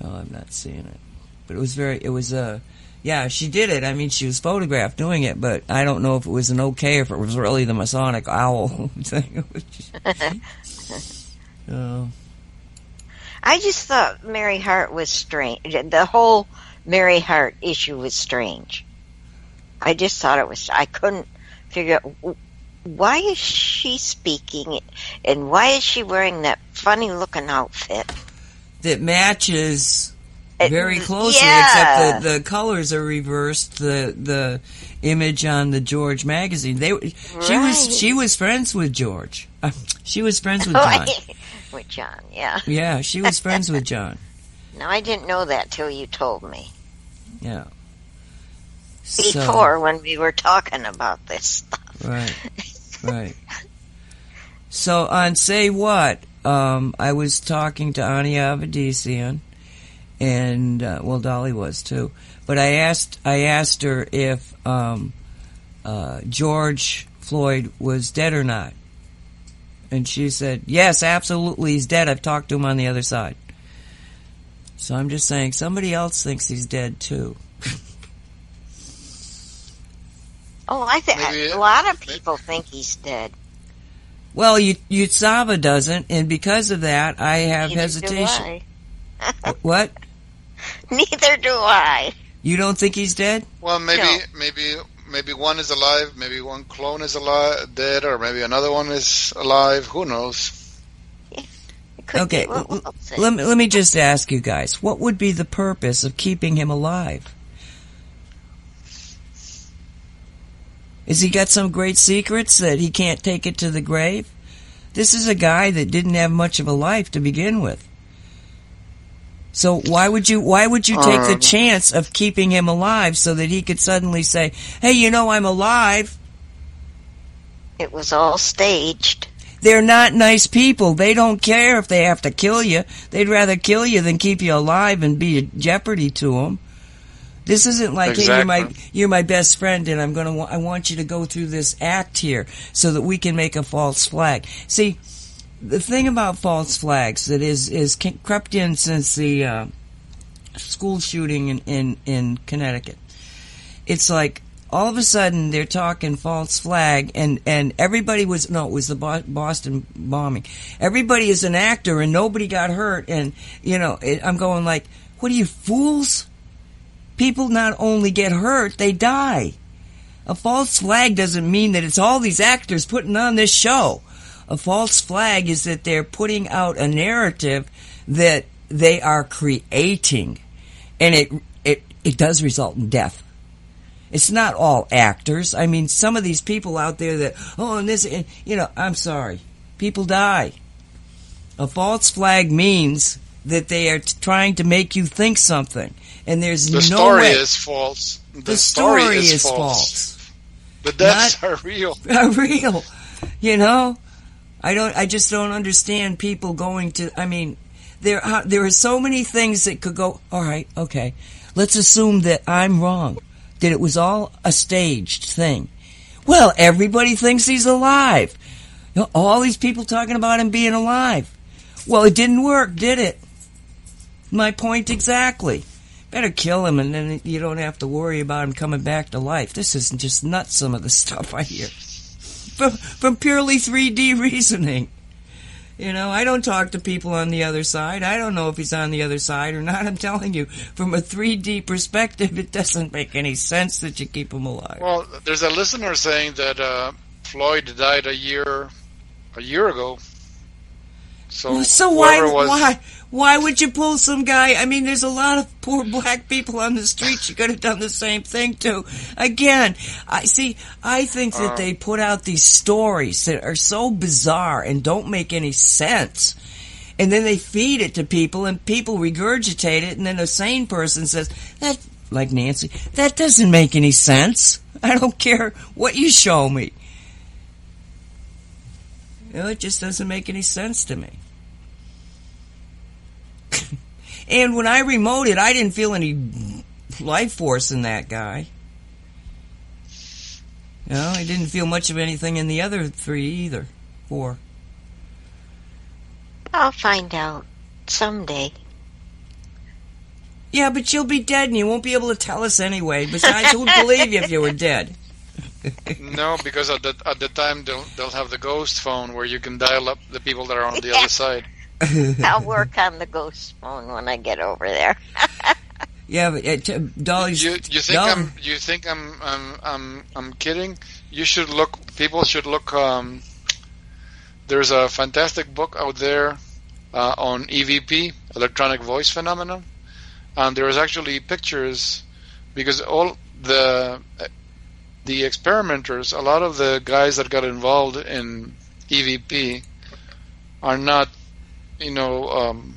A: Oh, I'm not seeing it, but it was very. It was a. Uh, yeah, she did it. I mean, she was photographed doing it, but I don't know if it was an okay if it was really the Masonic owl thing.
C: oh. I just thought Mary Hart was strange. The whole Mary Hart issue was strange. I just thought it was. I couldn't figure out why is she speaking and why is she wearing that funny looking outfit
A: that matches very closely, yeah. except the, the colors are reversed. The the image on the George magazine. They right. she was she was friends with George. Uh, she was friends with John.
C: with John, yeah.
A: Yeah, she was friends with John.
C: No, I didn't know that till you told me.
A: Yeah.
C: Before so, when we were talking about this stuff.
A: Right. Right. so on say what, um, I was talking to Ania Avedissian and uh, well, Dolly was too. But I asked I asked her if um, uh, George Floyd was dead or not, and she said yes, absolutely, he's dead. I've talked to him on the other side. So I'm just saying, somebody else thinks he's dead too.
C: oh, I think a lot of people think he's dead.
A: Well, Utsava doesn't, and because of that, I have Neither hesitation. I. Uh, what?
C: Neither do I.
A: You don't think he's dead?
B: Well, maybe, no. maybe, maybe one is alive. Maybe one clone is alive, dead, or maybe another one is alive. Who knows?
A: okay, let me let me just ask you guys: What would be the purpose of keeping him alive? Is he got some great secrets that he can't take it to the grave? This is a guy that didn't have much of a life to begin with. So why would you why would you take um, the chance of keeping him alive so that he could suddenly say, "Hey, you know I'm alive"?
C: It was all staged.
A: They're not nice people. They don't care if they have to kill you. They'd rather kill you than keep you alive and be a jeopardy to them. This isn't like, exactly. hey, you're my you're my best friend, and I'm gonna I want you to go through this act here so that we can make a false flag. See, the thing about false flags that is is crept in since the uh, school shooting in, in in Connecticut. It's like all of a sudden they're talking false flag and and everybody was no it was the Boston bombing. Everybody is an actor and nobody got hurt and you know it, I'm going like what are you fools? People not only get hurt they die. A false flag doesn't mean that it's all these actors putting on this show. A false flag is that they're putting out a narrative that they are creating. and it it it does result in death. It's not all actors. I mean, some of these people out there that oh, and this, and, you know, I'm sorry, people die. A false flag means that they are t- trying to make you think something, and there's
B: the
A: no
B: story
A: way.
B: is false. The,
A: the
B: story,
A: story
B: is,
A: is
B: false.
A: false.
B: The deaths
A: Not-
B: are real.
A: are real. You know, I don't. I just don't understand people going to. I mean, there are there are so many things that could go. All right, okay. Let's assume that I'm wrong. That it was all a staged thing. Well, everybody thinks he's alive. You know, all these people talking about him being alive. Well, it didn't work, did it? My point exactly. Better kill him, and then you don't have to worry about him coming back to life. This isn't just nuts. Some of the stuff I hear from from purely 3D reasoning. You know, I don't talk to people on the other side. I don't know if he's on the other side or not. I'm telling you, from a 3D perspective, it doesn't make any sense that you keep him alive.
B: Well, there's a listener saying that uh, Floyd died a year a year ago. So,
A: so why
B: was,
A: why why would you pull some guy? I mean, there's a lot of poor black people on the streets. You could have done the same thing too. Again, I see. I think that
B: Uh.
A: they put out these stories that are so bizarre and don't make any sense. And then they feed it to people, and people regurgitate it. And then a sane person says, "That, like Nancy, that doesn't make any sense. I don't care what you show me. You know, it just doesn't make any sense to me." and when I remoted, I didn't feel any life force in that guy. No, I didn't feel much of anything in the other three either. Four.
C: I'll find out someday.
A: Yeah, but you'll be dead and you won't be able to tell us anyway. Besides, who'd believe you if you were dead?
B: no, because at the at the time they'll they'll have the ghost phone where you can dial up the people that are on the other side.
C: I'll work on the ghost phone when I get over there.
A: Yeah, but uh, Dolly's.
B: You you think
A: Dolly-
B: I'm you think I'm I'm I'm I'm kidding? You should look. People should look. Um, there's a fantastic book out there uh, on EVP, electronic voice phenomenon, and there is actually pictures because all the the experimenters, a lot of the guys that got involved in EVP, are not, you know. Um,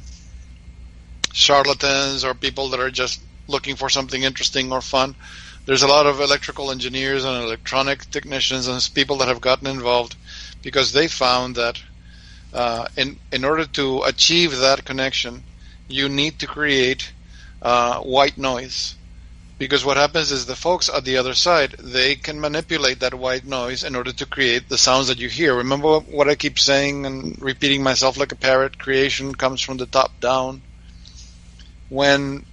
B: charlatans or people that are just looking for something interesting or fun. There's a lot of electrical engineers and electronic technicians and people that have gotten involved because they found that uh, in in order to achieve that connection, you need to create uh, white noise. Because what happens is the folks at the other side they can manipulate that white noise in order to create the sounds that you hear. Remember what I keep saying and repeating myself like a parrot? Creation comes from the top down when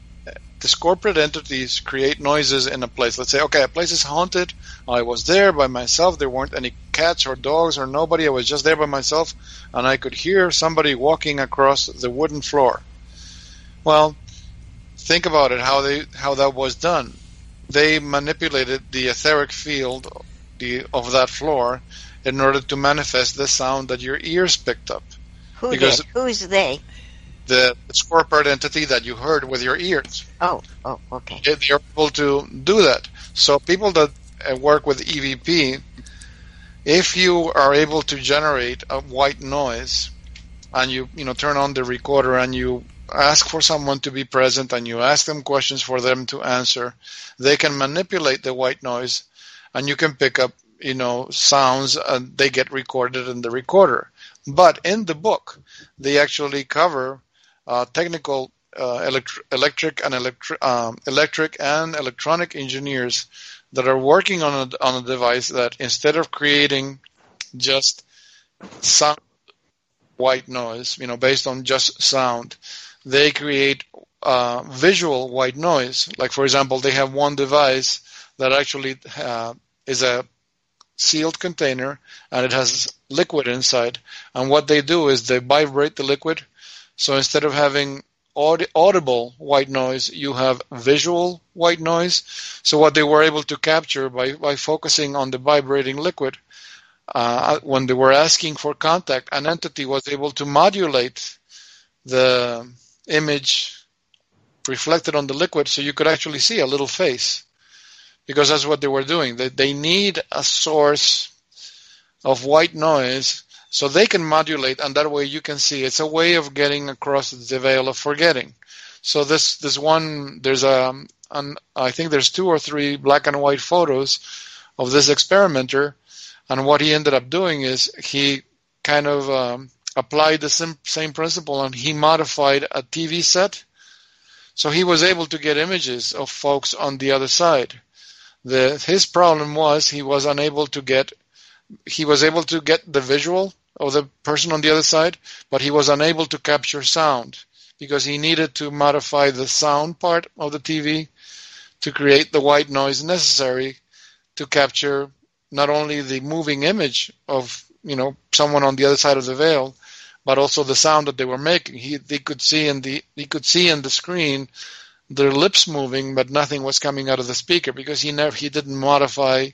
B: these corporate entities create noises in a place, let's say, okay, a place is haunted. I was there by myself. There weren't any cats or dogs or nobody. I was just there by myself, and I could hear somebody walking across the wooden floor. Well, think about it. How they how that was done. They manipulated the etheric field the, of that floor in order to manifest the sound that your ears picked up.
C: Who
B: Because-
C: did? Who's they?
B: The corporate entity that you heard with your ears.
C: Oh, oh, okay.
B: they're able to do that. So people that uh, work with EVP, if you are able to generate a white noise, and you you know turn on the recorder and you ask for someone to be present and you ask them questions for them to answer, they can manipulate the white noise, and you can pick up you know sounds and they get recorded in the recorder. But in the book, they actually cover uh, technical uh, elect- electric and um, electric and electronic engineers that are working on a, on a device that instead of creating just sound white noise, you know, based on just sound, they create uh, visual white noise. Like for example, they have one device that actually uh, is a sealed container and it has liquid inside. And what they do is they vibrate the liquid. So instead of having audi- audible white noise, you have visual white noise. So what they were able to capture by, by focusing on the vibrating liquid, uh, when they were asking for contact, an entity was able to modulate the image reflected on the liquid so you could actually see a little face. Because that's what they were doing. They, they need a source of white noise so they can modulate and that way you can see. It's a way of getting across the veil of forgetting. So this this one there's a an, i think there's two or three black and white photos of this experimenter and what he ended up doing is he kind of um, applied the same, principle and he modified a tv set. So he was able to get images of folks on the other side. The his problem was he was unable to get he was able to get the visual of the person on the other side, but he was unable to capture sound because he needed to modify the sound part of the TV to create the white noise necessary to capture not only the moving image of you know someone on the other side of the veil, but also the sound that they were making. He they could see in the he could see in the screen their lips moving, but nothing was coming out of the speaker because he never he didn't modify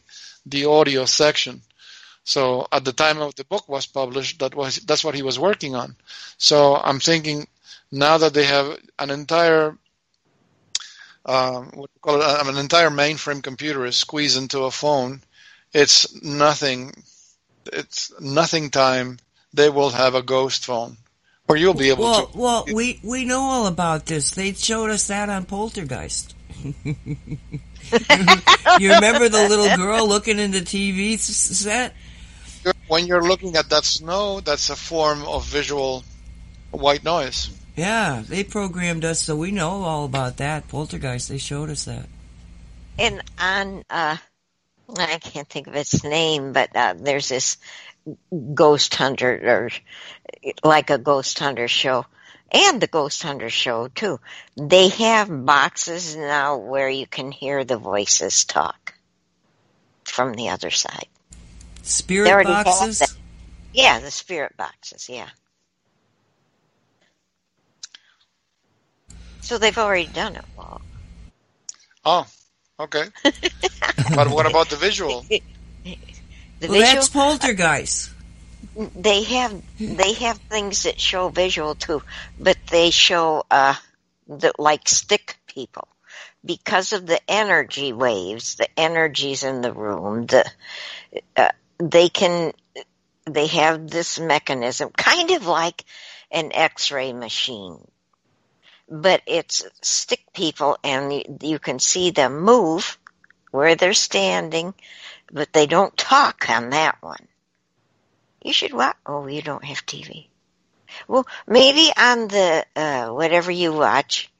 B: the audio section. So at the time of the book was published, that was that's what he was working on. So I'm thinking now that they have an entire um, what you call it, an entire mainframe computer is squeezed into a phone. It's nothing. It's nothing time. They will have a ghost phone, or you'll be able
A: well,
B: to.
A: Well, we we know all about this. They showed us that on Poltergeist. you remember the little girl looking in the TV set?
B: when you're looking at that snow, that's a form of visual white noise.
A: Yeah, they programmed us, so we know all about that. Poltergeist, they showed us that.
C: And on, uh, I can't think of its name, but uh, there's this ghost hunter, or like a ghost hunter show, and the ghost hunter show too. They have boxes now where you can hear the voices talk from the other side.
A: Spirit boxes?
C: Yeah, the spirit boxes, yeah. So they've already done it, Well,
B: Oh, okay. but what about the visual?
A: Well, visual, that's poltergeist.
C: They have they have things that show visual too, but they show uh, the, like stick people because of the energy waves, the energies in the room, the uh, they can they have this mechanism kind of like an x-ray machine but it's stick people and you, you can see them move where they're standing but they don't talk on that one you should watch oh you don't have tv well maybe on the uh, whatever you watch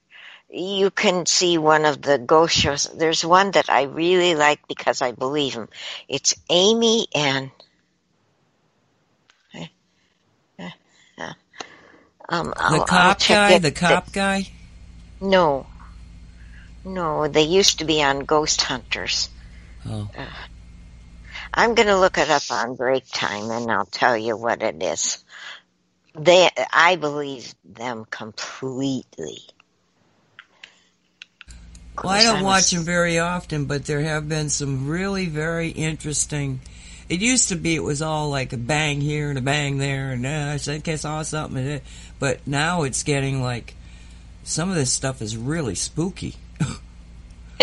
C: you can see one of the ghost shows. There's one that I really like because I believe him. It's Amy and
A: um, the cop guy. The cop guy.
C: No, no. They used to be on Ghost Hunters.
A: Oh.
C: Uh, I'm going to look it up on break time, and I'll tell you what it is. They, I believe them completely.
A: Well, I don't watch them very often, but there have been some really very interesting. It used to be it was all like a bang here and a bang there, and uh, I think I saw something. But now it's getting like some of this stuff is really spooky.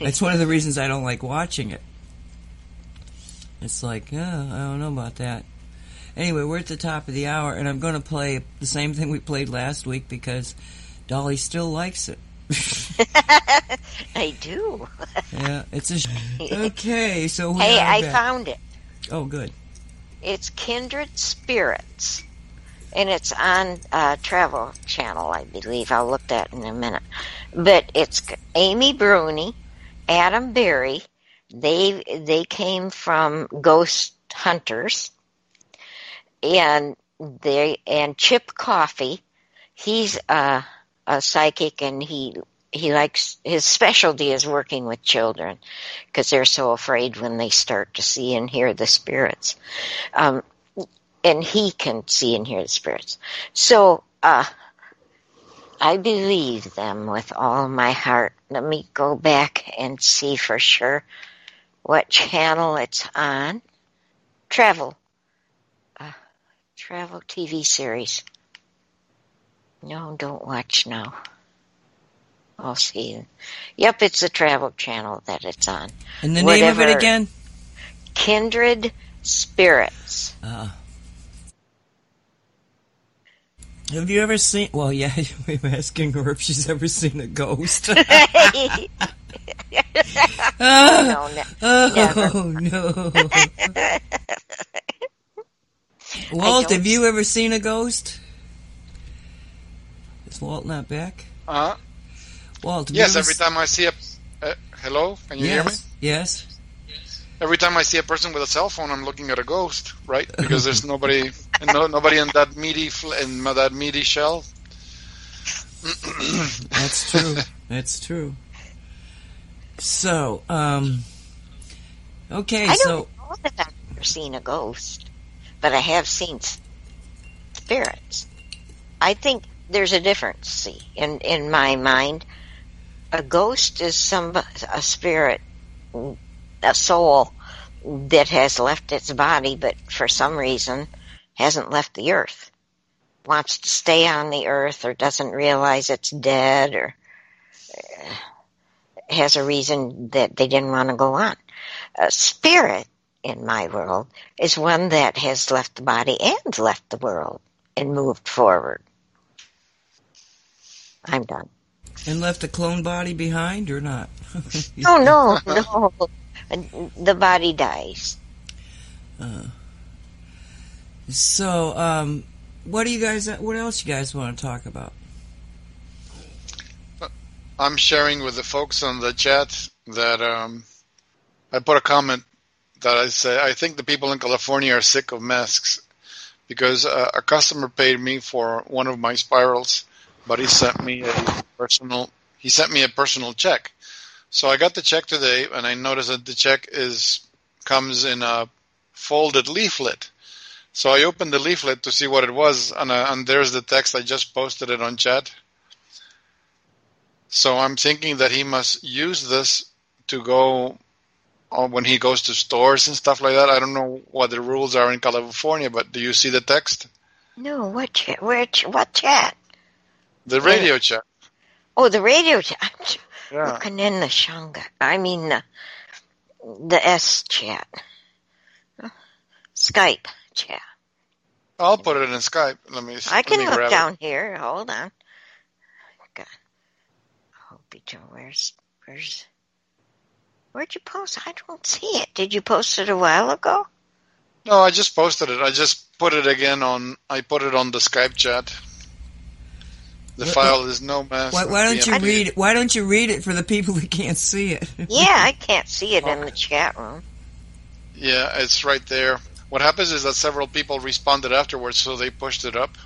A: That's one of the reasons I don't like watching it. It's like, oh, I don't know about that. Anyway, we're at the top of the hour, and I'm going to play the same thing we played last week because Dolly still likes it.
C: I do.
A: yeah, it's a. okay, so
C: hey, I back. found it.
A: Oh, good.
C: It's Kindred Spirits, and it's on uh, Travel Channel, I believe. I'll look that in a minute. But it's Amy Bruni, Adam Berry. They they came from Ghost Hunters, and they and Chip Coffey, He's uh a psychic and he he likes his specialty is working with children because they're so afraid when they start to see and hear the spirits. Um, and he can see and hear the spirits. So uh, i believe them with all my heart. Let me go back and see for sure what channel it's on travel uh, travel tv series No, don't watch now. I'll see. Yep, it's the Travel Channel that it's on.
A: And the Whatever. name of it again?
C: Kindred Spirits.
A: Uh, have you ever seen? Well, yeah, we're asking her if she's ever seen a ghost. oh,
C: no, ne-
A: oh no! Walt, have you ever seen a ghost? Is Walt not back?
B: Uh huh.
A: Walt.
B: Yes, every time I see a. Uh, hello, can you
A: yes,
B: hear me?
A: Yes.
B: Every time I see a person with a cell phone, I'm looking at a ghost, right? Because there's nobody, no, nobody in that meaty in that meaty shell.
A: That's true. That's true. So, um, okay,
C: I
A: so
C: don't know that I've ever seen a ghost, but I have seen spirits. I think there's a difference. See, in in my mind, a ghost is some a spirit, a soul that has left its body, but for some reason hasn't left the earth. Wants to stay on the earth, or doesn't realize it's dead, or uh, has a reason that they didn't want to go on. A spirit in my world is one that has left the body and left the world and moved forward. I'm done.
A: And left a clone body behind or not?
C: oh no, no. The body dies.
A: Uh, so, um, what do you guys? What else you guys want to talk about?
B: I'm sharing with the folks on the chat that um, I put a comment that I say I think the people in California are sick of masks because uh, a customer paid me for one of my spirals but he sent me a personal he sent me a personal check. So I got the check today, and I noticed that the check is comes in a folded leaflet. So I opened the leaflet to see what it was, and, uh, and there's the text. I just posted it on chat. So I'm thinking that he must use this to go uh, when he goes to stores and stuff like that. I don't know what the rules are in California, but do you see the text?
C: No, what chat? Where? What chat?
B: The radio chat.
C: Oh, the radio chat.
B: Yeah.
C: Looking in the Shanga. I mean the the S chat. Skype chat.
B: I'll put it in Skype. Let me.
C: I can
B: look
C: down
B: it.
C: here. Hold on. God. Where's where's where'd you post? I don't see it. Did you post it a while ago?
B: No, I just posted it. I just put it again on. I put it on the Skype chat. The file is no mass.
A: Why, why don't you read? It? Why don't you read it for the people who can't see it?
C: yeah, I can't see it in the chat room.
B: Yeah, it's right there. What happens is that several people responded afterwards, so they pushed it up.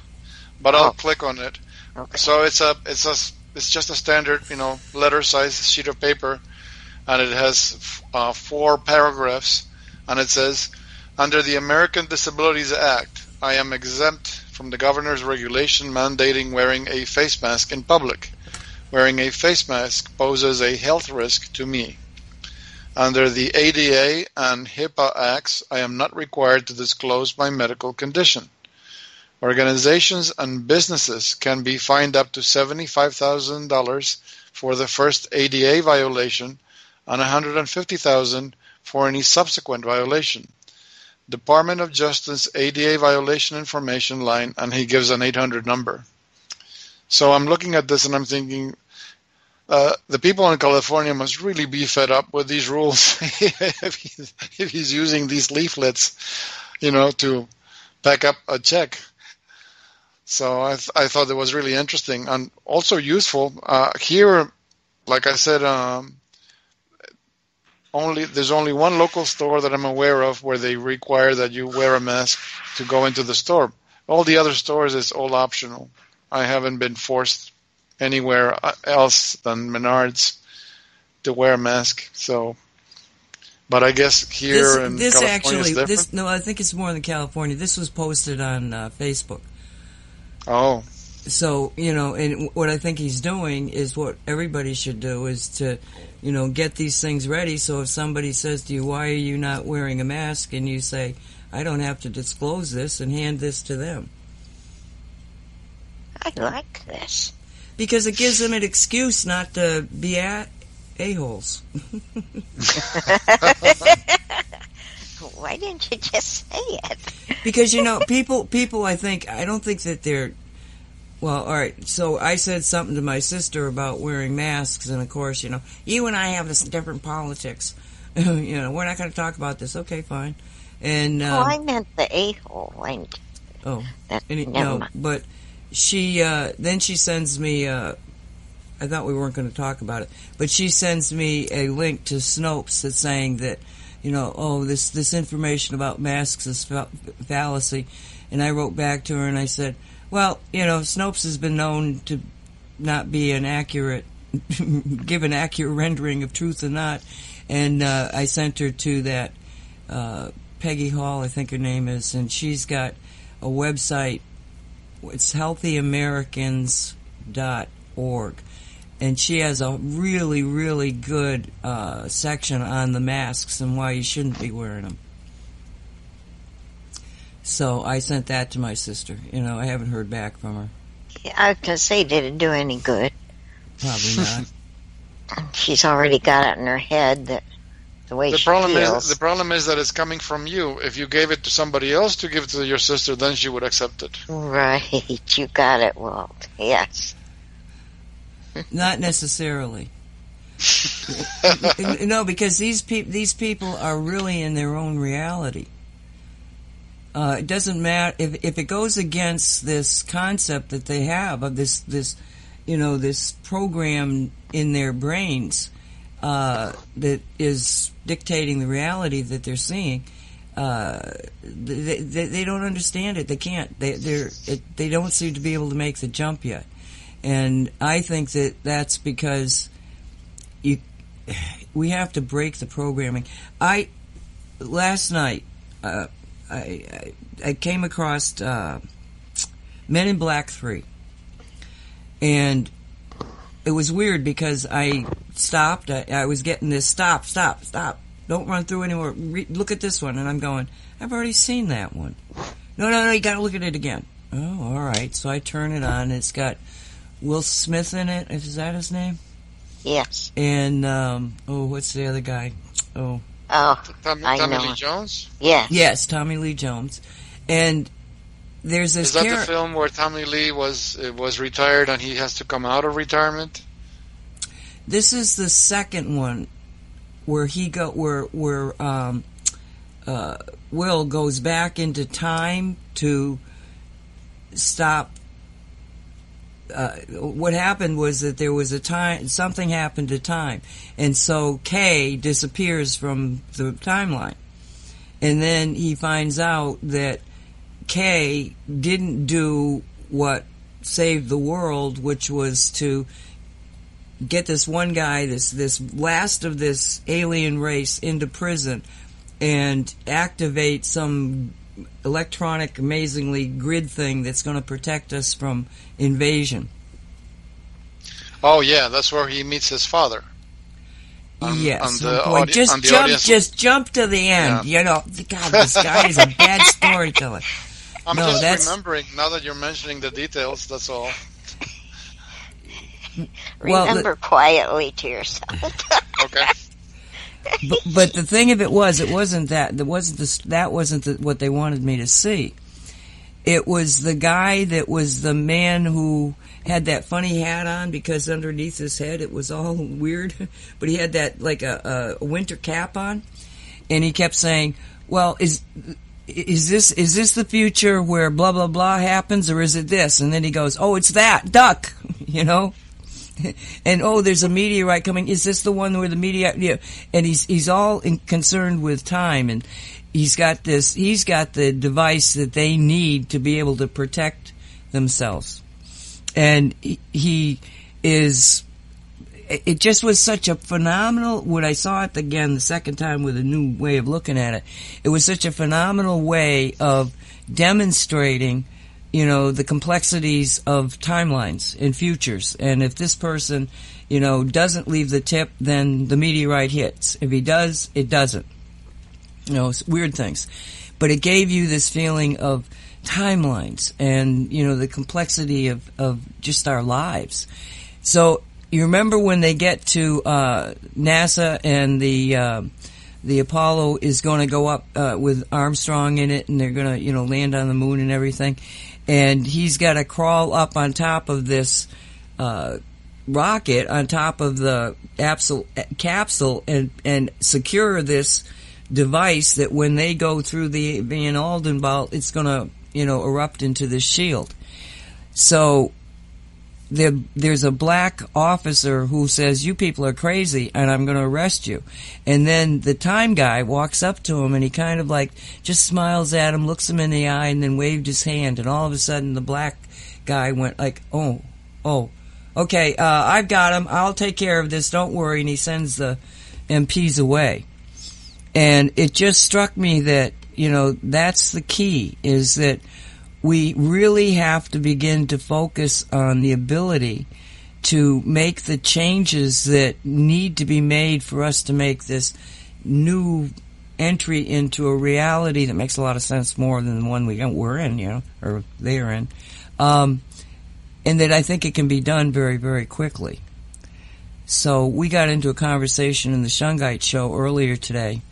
B: But I'll oh. click on it. Okay. So it's a it's a it's just a standard you know letter size sheet of paper, and it has uh, four paragraphs, and it says, under the American Disabilities Act, I am exempt from the governor's regulation mandating wearing a face mask in public. Wearing a face mask poses a health risk to me. Under the ADA and HIPAA Acts, I am not required to disclose my medical condition. Organizations and businesses can be fined up to $75,000 for the first ADA violation and $150,000 for any subsequent violation. Department of Justice ADA violation information line, and he gives an 800 number. So I'm looking at this and I'm thinking, uh, the people in California must really be fed up with these rules if, he's, if, he's, using these leaflets, you know, to pack up a check. So I, th- I thought it was really interesting and also useful. Uh, here, like I said, um, only there's only one local store that I'm aware of where they require that you wear a mask to go into the store. All the other stores is all optional. I haven't been forced anywhere else than Menards to wear a mask. So, but I guess here
A: this,
B: in
A: this
B: California
A: actually this no, I think it's more than California. This was posted on uh, Facebook.
B: Oh.
A: So you know, and what I think he's doing is what everybody should do is to you know, get these things ready. So if somebody says to you, why are you not wearing a mask? And you say, I don't have to disclose this and hand this to them.
C: I like this.
A: Because it gives them an excuse not to be at a-holes.
C: Why didn't you just say it?
A: because you know, people people I think I don't think that they're well, all right. So I said something to my sister about wearing masks, and of course, you know, you and I have this different politics. you know, we're not going to talk about this. Okay, fine. And
C: um, oh, I meant the a hole. Link.
A: Oh, that, any, no, mind. but she uh, then she sends me. Uh, I thought we weren't going to talk about it, but she sends me a link to Snopes that's saying that, you know, oh, this this information about masks is fallacy, and I wrote back to her and I said, well, you know, Snopes has been known to not be an accurate, give an accurate rendering of truth or not, and uh, I sent her to that uh, Peggy Hall, I think her name is, and she's got a website. It's healthyamericans.org and she has a really, really good uh, section on the masks and why you shouldn't be wearing them. So I sent that to my sister. You know, I haven't heard back from her.
C: Yeah, I was gonna say, did it do any good?
A: Probably not.
C: She's already got it in her head that the way
B: the
C: she
B: problem
C: feels.
B: Is, the problem is that it's coming from you. If you gave it to somebody else to give it to your sister, then she would accept it.
C: Right, you got it, Walt. Yes.
A: Not necessarily. no, because these people these people are really in their own reality. Uh, it doesn't matter if if it goes against this concept that they have of this this you know this program in their brains uh, that is dictating the reality that they're seeing. Uh, they, they, they don't understand it. They can't. They they're it, they don't seem to be able to make the jump yet. And I think that that's because you, we have to break the programming. I, last night, uh, I, I, I, came across uh, Men in Black 3. And it was weird because I stopped. I, I was getting this stop, stop, stop. Don't run through anymore. Re- look at this one. And I'm going, I've already seen that one. No, no, no, you gotta look at it again. Oh, alright. So I turn it on. It's got Will Smith in it. Is that his name?
C: Yes.
A: And um, oh, what's the other guy? Oh.
C: Oh,
B: Tommy,
C: I
B: Tommy
C: know.
B: Lee Jones.
C: Yes.
A: Yes, Tommy Lee Jones. And there's this.
B: Is that
A: char-
B: the film where Tommy Lee was uh, was retired and he has to come out of retirement?
A: This is the second one where he go where where um, uh, Will goes back into time to stop uh, what happened was that there was a time something happened to time, and so K disappears from the timeline, and then he finds out that K didn't do what saved the world, which was to get this one guy, this this last of this alien race, into prison and activate some electronic, amazingly grid thing that's going to protect us from invasion.
B: Oh yeah, that's where he meets his father.
A: On, yes, on boy, audi- just jump, audience. just jump to the end. Yeah. You know, God, this guy is a bad storyteller.
B: I'm
A: no,
B: just
A: that's...
B: remembering now that you're mentioning the details. That's all.
C: Remember well, quietly to yourself.
B: okay
A: but, but the thing of it was, it wasn't that. That wasn't the, that wasn't the, what they wanted me to see. It was the guy that was the man who had that funny hat on because underneath his head it was all weird, but he had that like a, a winter cap on, and he kept saying, "Well, is." Is this is this the future where blah blah blah happens or is it this? And then he goes, "Oh, it's that duck," you know. and oh, there's a meteorite coming. Is this the one where the meteorite? Yeah. And he's he's all in, concerned with time, and he's got this. He's got the device that they need to be able to protect themselves, and he, he is. It just was such a phenomenal. When I saw it again the second time with a new way of looking at it, it was such a phenomenal way of demonstrating you know, the complexities of timelines and futures. And if this person, you know, doesn't leave the tip, then the meteorite hits. If he does, it doesn't. You know, it's weird things. But it gave you this feeling of timelines and you know the complexity of of just our lives. So you remember when they get to uh, NASA and the uh, the Apollo is going to go up uh, with Armstrong in it, and they're going to you know land on the moon and everything, and he's got to crawl up on top of this uh, rocket on top of the capsule, and and secure this device that when they go through the Van Allen belt, it's going to you know erupt into the shield. So there, there's a black officer who says, you people are crazy and I'm going to arrest you. And then the time guy walks up to him and he kind of like just smiles at him, looks him in the eye and then waved his hand. And all of a sudden the black guy went like, oh, oh, okay, uh, I've got him. I'll take care of this. Don't worry. And he sends the MPs away. And it just struck me that, you know, that's the key is that we really have to begin to focus on the ability to make the changes that need to be made for us to make this new entry into a reality that makes a lot of sense more than the one we we're in, you know, or they're in, um, and that I think it can be done very, very quickly. So we got into a conversation in the Shungite show earlier today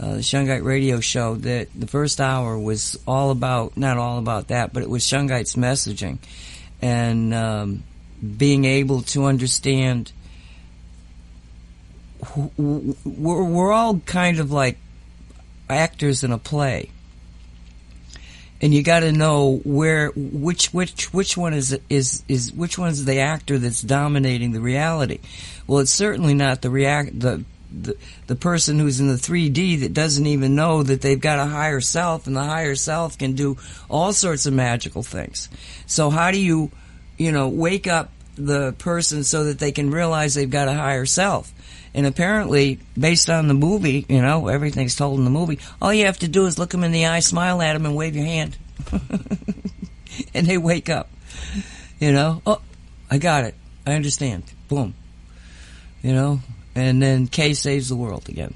A: uh, the Shungite radio show that the first hour was all about, not all about that, but it was Shungite's messaging and um, being able to understand. We're, we're all kind of like actors in a play. And you got to know where which which which one is is is which one is the actor that's dominating the reality. Well, it's certainly not the react the the, the person who's in the 3D that doesn't even know that they've got a higher self and the higher self can do all sorts of magical things. So how do you, you know, wake up the person so that they can realize they've got a higher self? And apparently, based on the movie, you know, everything's told in the movie, all you have to do is look them in the eye, smile at them, and wave your hand. and they wake up. You know, oh, I got it. I understand. Boom. You know, and then K saves the world again.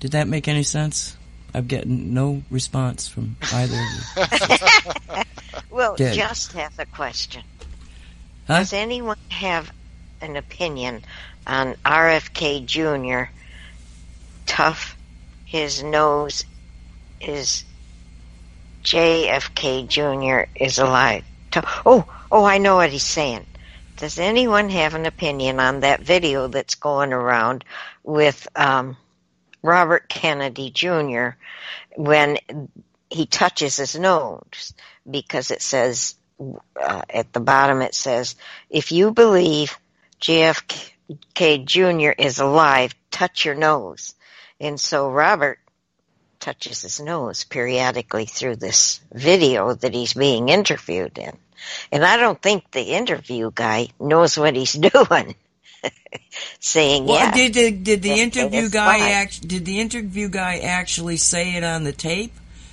A: Did that make any sense? I'm getting no response from either of
C: you. well, Dead. just have a question. Huh? Does anyone have an opinion on RFK Jr. tough? His nose is JFK Jr. is alive. Oh, oh, I know what he's saying. Does anyone have an opinion on that video that's going around with um, Robert Kennedy Jr. when he touches his nose? Because it says uh, at the bottom, it says, if you believe JFK Jr. is alive, touch your nose. And so Robert touches his nose periodically through this video that he's being interviewed in. And I don't think the interview guy knows what he's doing. saying well, yeah.
A: Did the, did the interview guy act, did the interview guy actually say it on the tape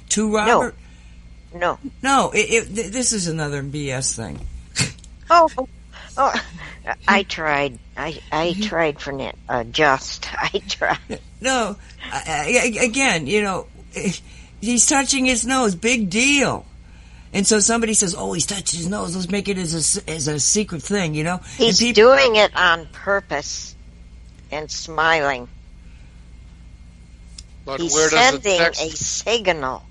A: to Robert?
C: No. No.
A: No, it, it, this is another BS thing.
C: oh, oh, I tried. I I tried for net. Uh, just I tried.
A: No, again, you know, he's touching his nose. Big deal. And so somebody says, "Oh, he's touched his nose. Let's make it as a as a secret thing," you know.
C: He's people, doing it on purpose and smiling.
B: But
C: he's
B: where
C: does
B: sending
C: the text, a signal.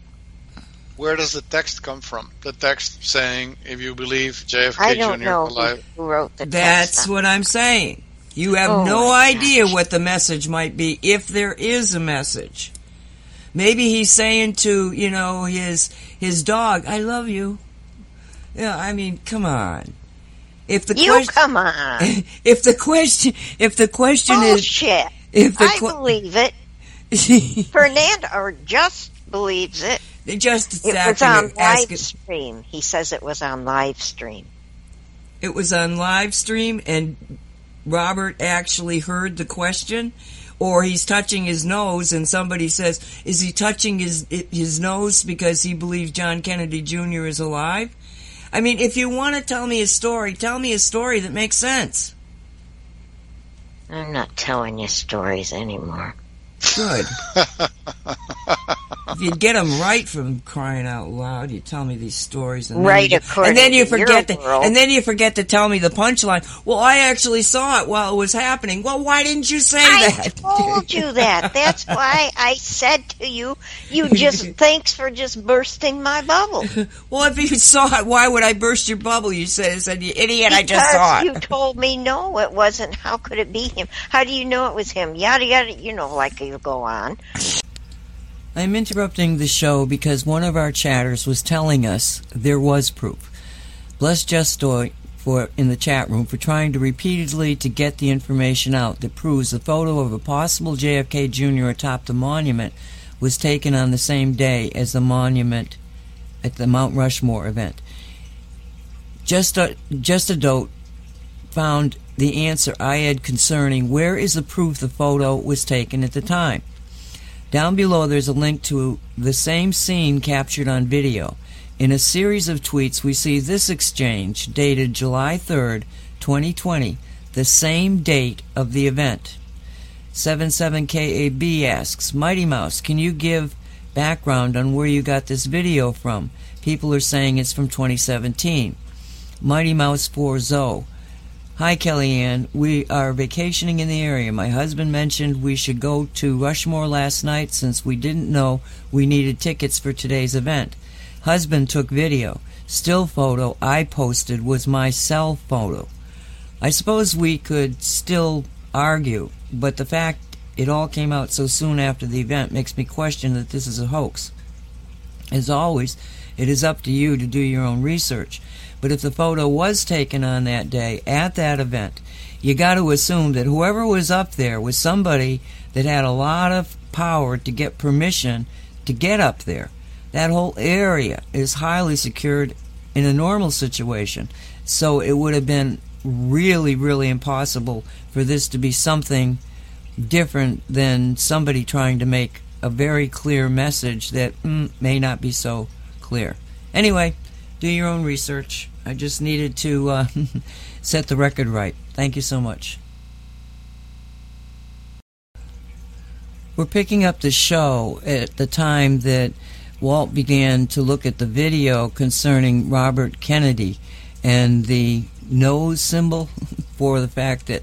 B: Where does the text come from? The text saying, "If you believe JFK
C: I don't
B: Jr.
C: know
B: alive."
C: Who wrote the
A: That's
C: text?
A: what I'm saying. You have
C: oh
A: no idea what the message might be if there is a message. Maybe he's saying to, you know, his his dog, "I love you." Yeah, I mean, come on. If the
C: you
A: question,
C: come on.
A: If the question, if the question
C: Bullshit.
A: is, if the
C: I believe it. Fernando or just believes it.
A: Just
C: it was on live it. stream. He says it was on live stream.
A: It was on live stream, and Robert actually heard the question or he's touching his nose and somebody says, is he touching his, his nose because he believes John Kennedy Jr. is alive? I mean, if you want to tell me a story, tell me a story that makes sense.
C: I'm not telling you stories anymore.
A: Good. if you'd get them right from crying out loud, you tell me these stories,
C: and right,
A: then you, and then you forget to, and then you forget to tell me the punchline. Well, I actually saw it while it was happening. Well, why didn't you say
C: I
A: that?
C: I told you that. That's why I said to you, you just thanks for just bursting my bubble.
A: well, if you saw it, why would I burst your bubble? You said, said you idiot,
C: because
A: I just saw
C: it. you told me no, it wasn't. How could it be him? How do you know it was him? Yada yada. You know, like you go on.
A: I'm interrupting the show because one of our chatters was telling us there was proof. Bless Justoy for in the chat room for trying to repeatedly to get the information out that proves the photo of a possible JFK Jr. atop the monument was taken on the same day as the monument at the Mount Rushmore event. Just a just a dote found the answer I had concerning where is the proof the photo was taken at the time. Down below, there's a link to the same scene captured on video. In a series of tweets, we see this exchange dated July 3rd, 2020, the same date of the event. 77KAB asks, Mighty Mouse, can you give background on where you got this video from? People are saying it's from 2017. Mighty Mouse 4 Zoe, Hi, Kellyanne. We are vacationing in the area. My husband mentioned we should go to Rushmore last night since we didn't know we needed tickets for today's event. Husband took video. Still photo I posted was my cell photo. I suppose we could still argue, but the fact it all came out so soon after the event makes me question that this is a hoax. As always, it is up to you to do your own research. But if the photo was taken on that day at that event, you got to assume that whoever was up there was somebody that had a lot of power to get permission to get up there. That whole area is highly secured in a normal situation. So it would have been really, really impossible for this to be something different than somebody trying to make a very clear message that mm, may not be so clear. Anyway, do your own research. I just needed to uh, set the record right. Thank you so much. We're picking up the show at the time that Walt began to look at the video concerning Robert Kennedy and the nose symbol for the fact that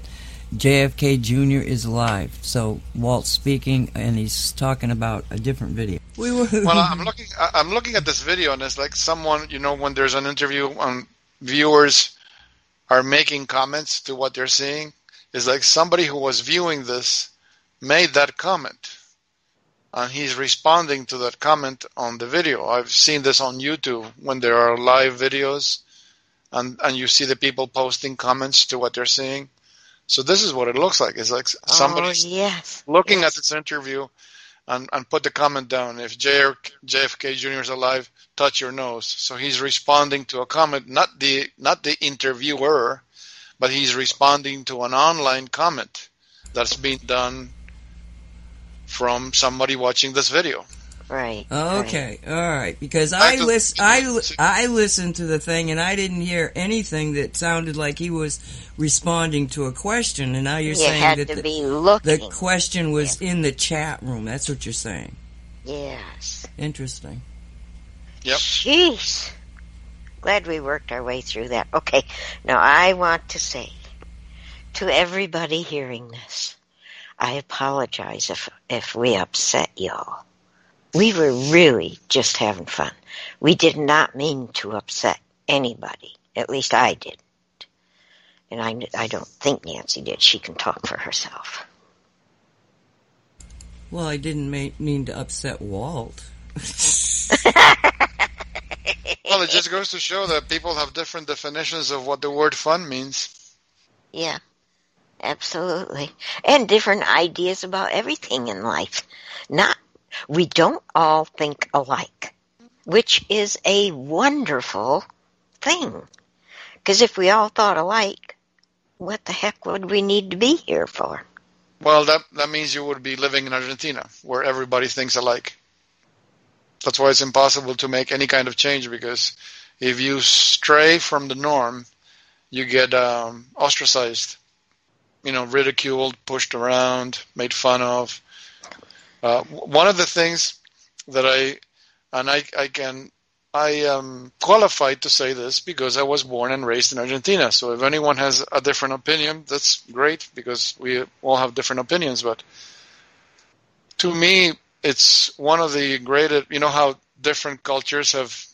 A: JFK Jr. is alive. So Walt's speaking, and he's talking about a different video.
B: We were well, I'm looking. I'm looking at this video, and it's like someone, you know, when there's an interview, and viewers are making comments to what they're seeing. It's like somebody who was viewing this made that comment, and he's responding to that comment on the video. I've seen this on YouTube when there are live videos, and and you see the people posting comments to what they're seeing so this is what it looks like. It's like somebody oh,
C: yes.
B: looking
C: yes.
B: at this interview and, and put the comment down. If JFK Jr. is alive, touch your nose. So he's responding to a comment, not the not the interviewer, but he's responding to an online comment that's been done from somebody watching this video.
C: Right.
A: Okay. Right. All right. Because I listen, I I listened to the thing and I didn't hear anything that sounded like he was responding to a question. And now you're
C: you
A: saying that
C: the,
A: the, question was yeah. in the chat room. That's what you're saying.
C: Yes.
A: Interesting.
B: Yep.
C: Jeez. Glad we worked our way through that. Okay. Now I want to say to everybody hearing this, I apologize if if we upset y'all we were really just having fun. We did not mean to upset anybody. At least I didn't. And I, I don't think Nancy did. She can talk for herself.
A: Well, I didn't mean to upset Walt. well,
B: it just goes to show that people have different definitions of what the word fun means.
C: Yeah, absolutely. And different ideas about everything in life. Not we don't all think alike, which is a wonderful thing. Because if we all thought alike, what the heck would we need to be here for?
B: Well, that that means you would be living in Argentina, where everybody thinks alike. That's why it's impossible to make any kind of change because if you stray from the norm, you get um, ostracized, you know, ridiculed, pushed around, made fun of. Uh, one of the things that I, and I, I can, I am qualified to say this because I was born and raised in Argentina. So if anyone has a different opinion, that's great because we all have different opinions. But to me, it's one of the greatest, you know, how different cultures have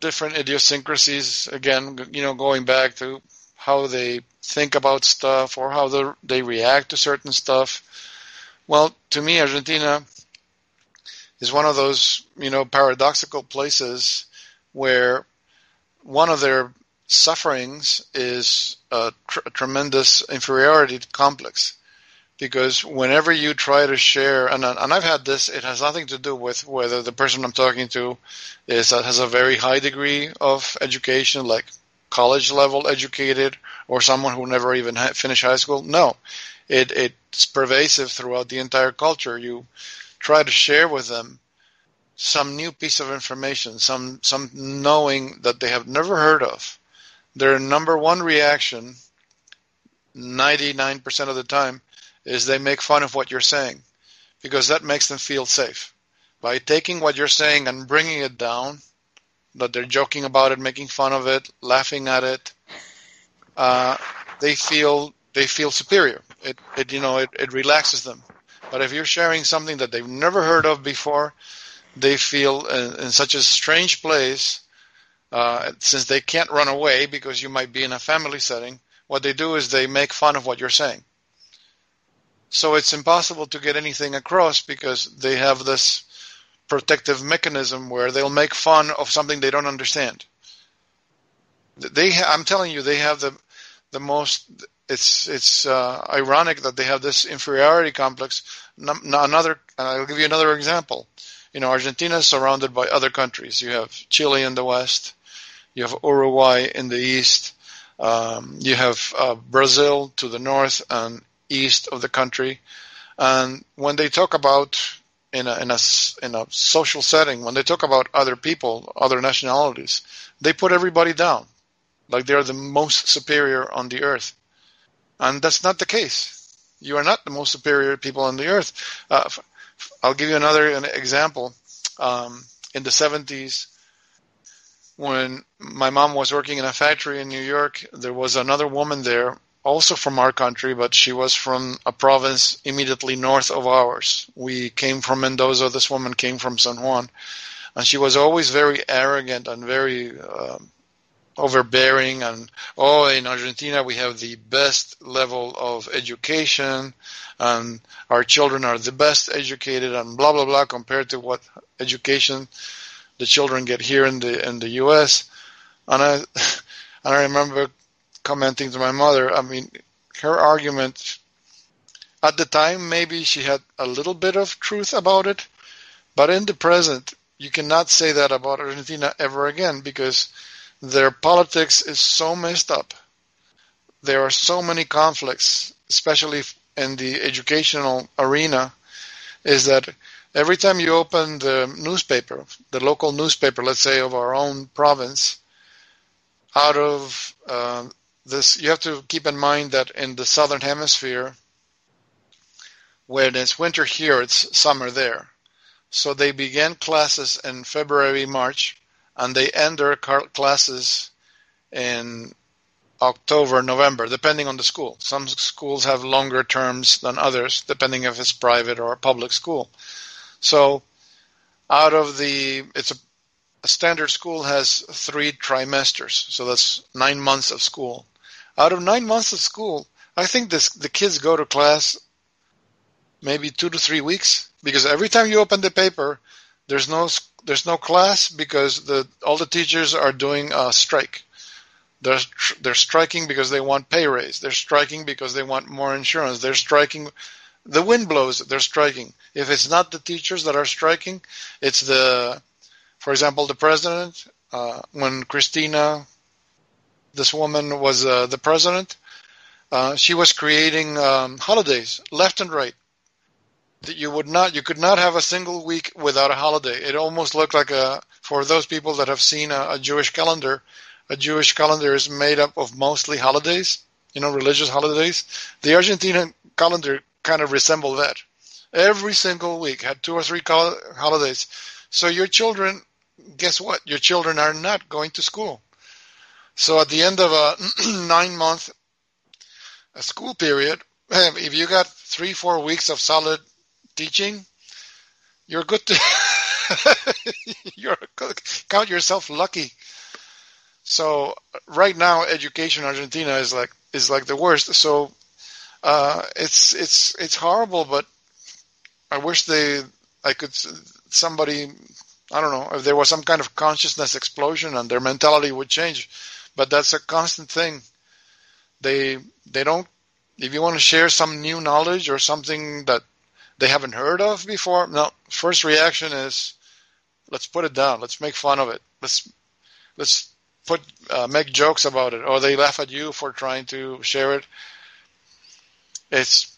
B: different idiosyncrasies. Again, you know, going back to how they think about stuff or how they react to certain stuff. Well, to me, Argentina is one of those, you know, paradoxical places where one of their sufferings is a, tr- a tremendous inferiority complex. Because whenever you try to share, and, uh, and I've had this, it has nothing to do with whether the person I'm talking to is uh, has a very high degree of education, like college level educated, or someone who never even finished high school. No, it it's pervasive throughout the entire culture. You try to share with them some new piece of information, some some knowing that they have never heard of. Their number one reaction, 99% of the time, is they make fun of what you're saying because that makes them feel safe. By taking what you're saying and bringing it down, that they're joking about it, making fun of it, laughing at it, uh, they feel they feel superior. It, it you know it, it relaxes them. But if you're sharing something that they've never heard of before, they feel in, in such a strange place. Uh, since they can't run away because you might be in a family setting, what they do is they make fun of what you're saying. So it's impossible to get anything across because they have this protective mechanism where they'll make fun of something they don't understand. They, I'm telling you, they have the the most it's it's uh, ironic that they have this inferiority complex. another, I'll give you another example. You know, Argentina is surrounded by other countries. You have Chile in the west, you have Uruguay in the east, um, you have uh, Brazil to the north and east of the country. And when they talk about in a, in a in a social setting, when they talk about other people, other nationalities, they put everybody down, like they're the most superior on the earth. And that's not the case. You are not the most superior people on the earth. Uh, I'll give you another example. Um, in the 70s, when my mom was working in a factory in New York, there was another woman there, also from our country, but she was from a province immediately north of ours. We came from Mendoza. This woman came from San Juan. And she was always very arrogant and very um, overbearing and oh in Argentina we have the best level of education and our children are the best educated and blah blah blah compared to what education the children get here in the in the US and I and I remember commenting to my mother I mean her argument at the time maybe she had a little bit of truth about it but in the present you cannot say that about Argentina ever again because their politics is so messed up. There are so many conflicts, especially in the educational arena, is that every time you open the newspaper, the local newspaper, let's say of our own province, out of uh, this, you have to keep in mind that in the southern hemisphere, when it's winter here, it's summer there. So they began classes in February, March, and they end their classes in October, November, depending on the school. Some schools have longer terms than others, depending if it's private or public school. So, out of the, it's a, a standard school has three trimesters, so that's nine months of school. Out of nine months of school, I think this, the kids go to class maybe two to three weeks because every time you open the paper, there's no there's no class because the all the teachers are doing a strike. They're they're striking because they want pay raise. They're striking because they want more insurance. They're striking. The wind blows. They're striking. If it's not the teachers that are striking, it's the, for example, the president. Uh, when Cristina, this woman was uh, the president, uh, she was creating um, holidays left and right that you would not you could not have a single week without a holiday. It almost looked like a for those people that have seen a, a Jewish calendar, a Jewish calendar is made up of mostly holidays, you know, religious holidays. The Argentinian calendar kind of resembled that. every single week, had two or three holidays. So your children, guess what? Your children are not going to school. So at the end of a nine month school period, if you got three, four weeks of solid teaching, you're good to you're good. count yourself lucky. So right now, education in Argentina is like is like the worst. So uh, it's it's it's horrible, but I wish they I could somebody I don't know if there was some kind of consciousness explosion and their mentality would change, but that's a constant thing. They they don't. If you want to share some new knowledge or something that they haven't heard of before, no. First reaction is, let's put it down. Let's make fun of it. Let's let's put uh, make jokes about it, or they laugh at you for trying to share it. It's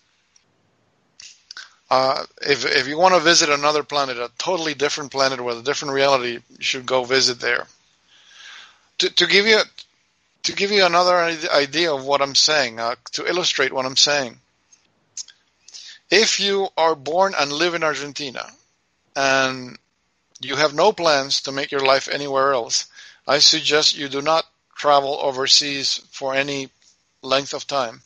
B: uh, if if you want to visit another planet, a totally different planet with a different reality, you should go visit there. To to give you to give you another idea of what I'm saying, uh, to illustrate what I'm saying. If you are born and live in Argentina, and you have no plans to make your life anywhere else, I suggest you do not travel overseas for any length of time.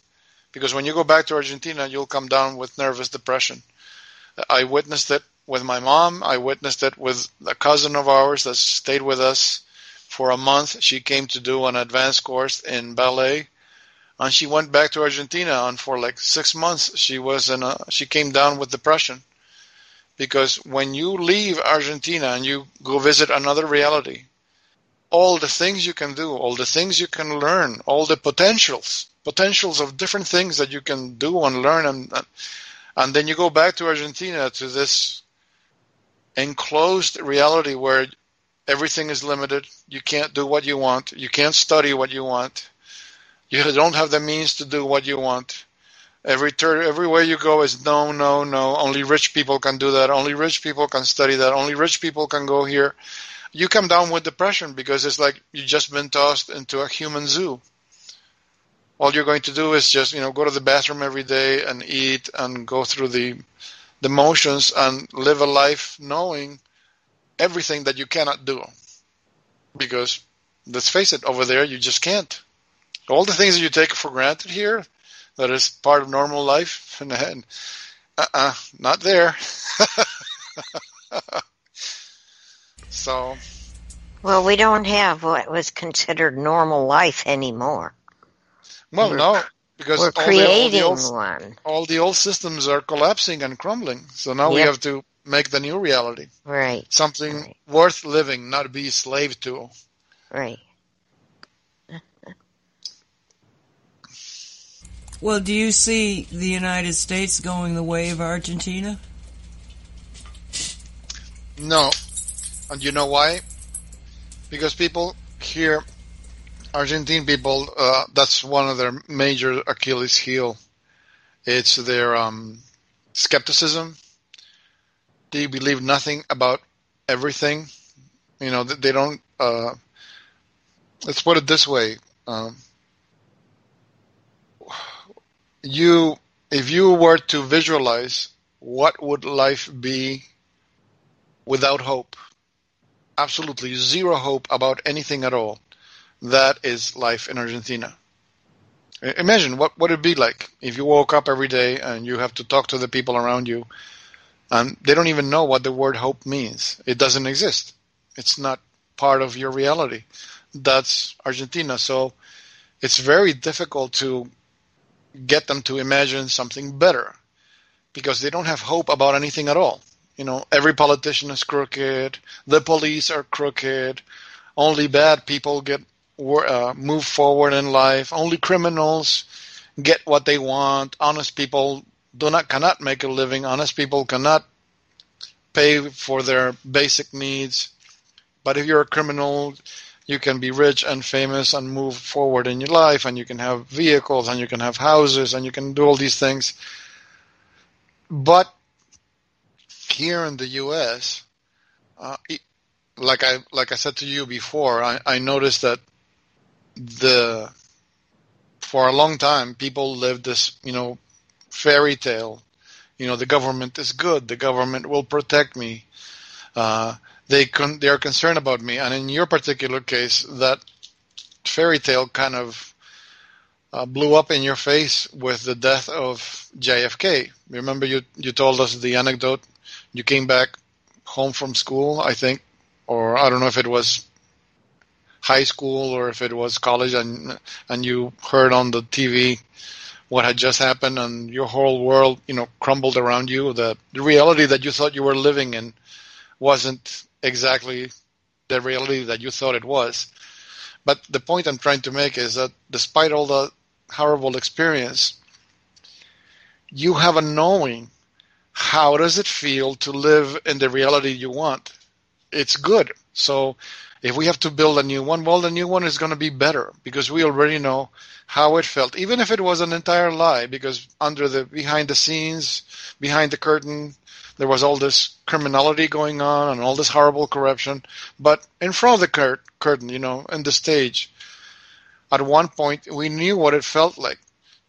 B: Because when you go back to Argentina, you'll come down with nervous depression. I witnessed it with my mom. I witnessed it with a cousin of ours that stayed with us for a month. She came to do an advanced course in ballet. And she went back to Argentina, and for like six months, she was in a, she came down with depression, because when you leave Argentina and you go visit another reality, all the things you can do, all the things you can learn, all the potentials, potentials of different things that you can do and learn, and and then you go back to Argentina to this enclosed reality where everything is limited. You can't do what you want. You can't study what you want. You don't have the means to do what you want. Every ter- everywhere you go is no, no, no. Only rich people can do that. Only rich people can study that. Only rich people can go here you come down with depression because it's like you've just been tossed into a human zoo. All you're going to do is just, you know, go to the bathroom every day and eat and go through the the motions and live a life knowing everything that you cannot do. Because let's face it, over there you just can't. All the things that you take for granted here, that is part of normal life, and, and uh-uh, not there. So.
C: Well, we don't have what was considered normal life anymore.
B: Well, we're, no, because
C: we're
B: all
C: creating
B: the, all the old,
C: one.
B: All the old systems are collapsing and crumbling. So now yep. we have to make the new reality.
C: Right.
B: Something
C: right.
B: worth living, not be slave to.
C: Right.
A: well, do you see the United States going the way of Argentina?
B: No, and you know why? Because people here, Argentine people, uh, that's one of their major Achilles heel. It's their um, skepticism. They believe nothing about everything. You know, they don't. Uh, let's put it this way: um, you, if you were to visualize what would life be without hope, absolutely zero hope about anything at all. That is life in Argentina. Imagine what would it be like if you woke up every day and you have to talk to the people around you, and they don't even know what the word hope means. It doesn't exist. It's not part of your reality. That's Argentina. So it's very difficult to get them to imagine something better because they don't have hope about anything at all. You know, every politician is crooked. The police are crooked. Only bad people get uh, move forward in life. Only criminals get what they want. Honest people do not cannot make a living. Honest people cannot pay for their basic needs. But if you're a criminal, you can be rich and famous and move forward in your life, and you can have vehicles, and you can have houses, and you can do all these things. But here in the U.S., uh, like I like I said to you before, I, I noticed that the for a long time people lived this you know fairy tale, You know, the government is good. The government will protect me. Uh, they con- they are concerned about me. And in your particular case, that fairy tale kind of uh, blew up in your face with the death of JFK. Remember, you you told us the anecdote. You came back home from school, I think, or I don't know if it was high school or if it was college, and and you heard on the TV what had just happened, and your whole world, you know, crumbled around you. The, the reality that you thought you were living in wasn't exactly the reality that you thought it was. But the point I'm trying to make is that despite all the horrible experience, you have a knowing how does it feel to live in the reality you want. It's good. So if we have to build a new one, well, the new one is going to be better because we already know how it felt, even if it was an entire lie. Because under the behind the scenes, behind the curtain, there was all this criminality going on and all this horrible corruption. But in front of the cur- curtain, you know, in the stage, at one point we knew what it felt like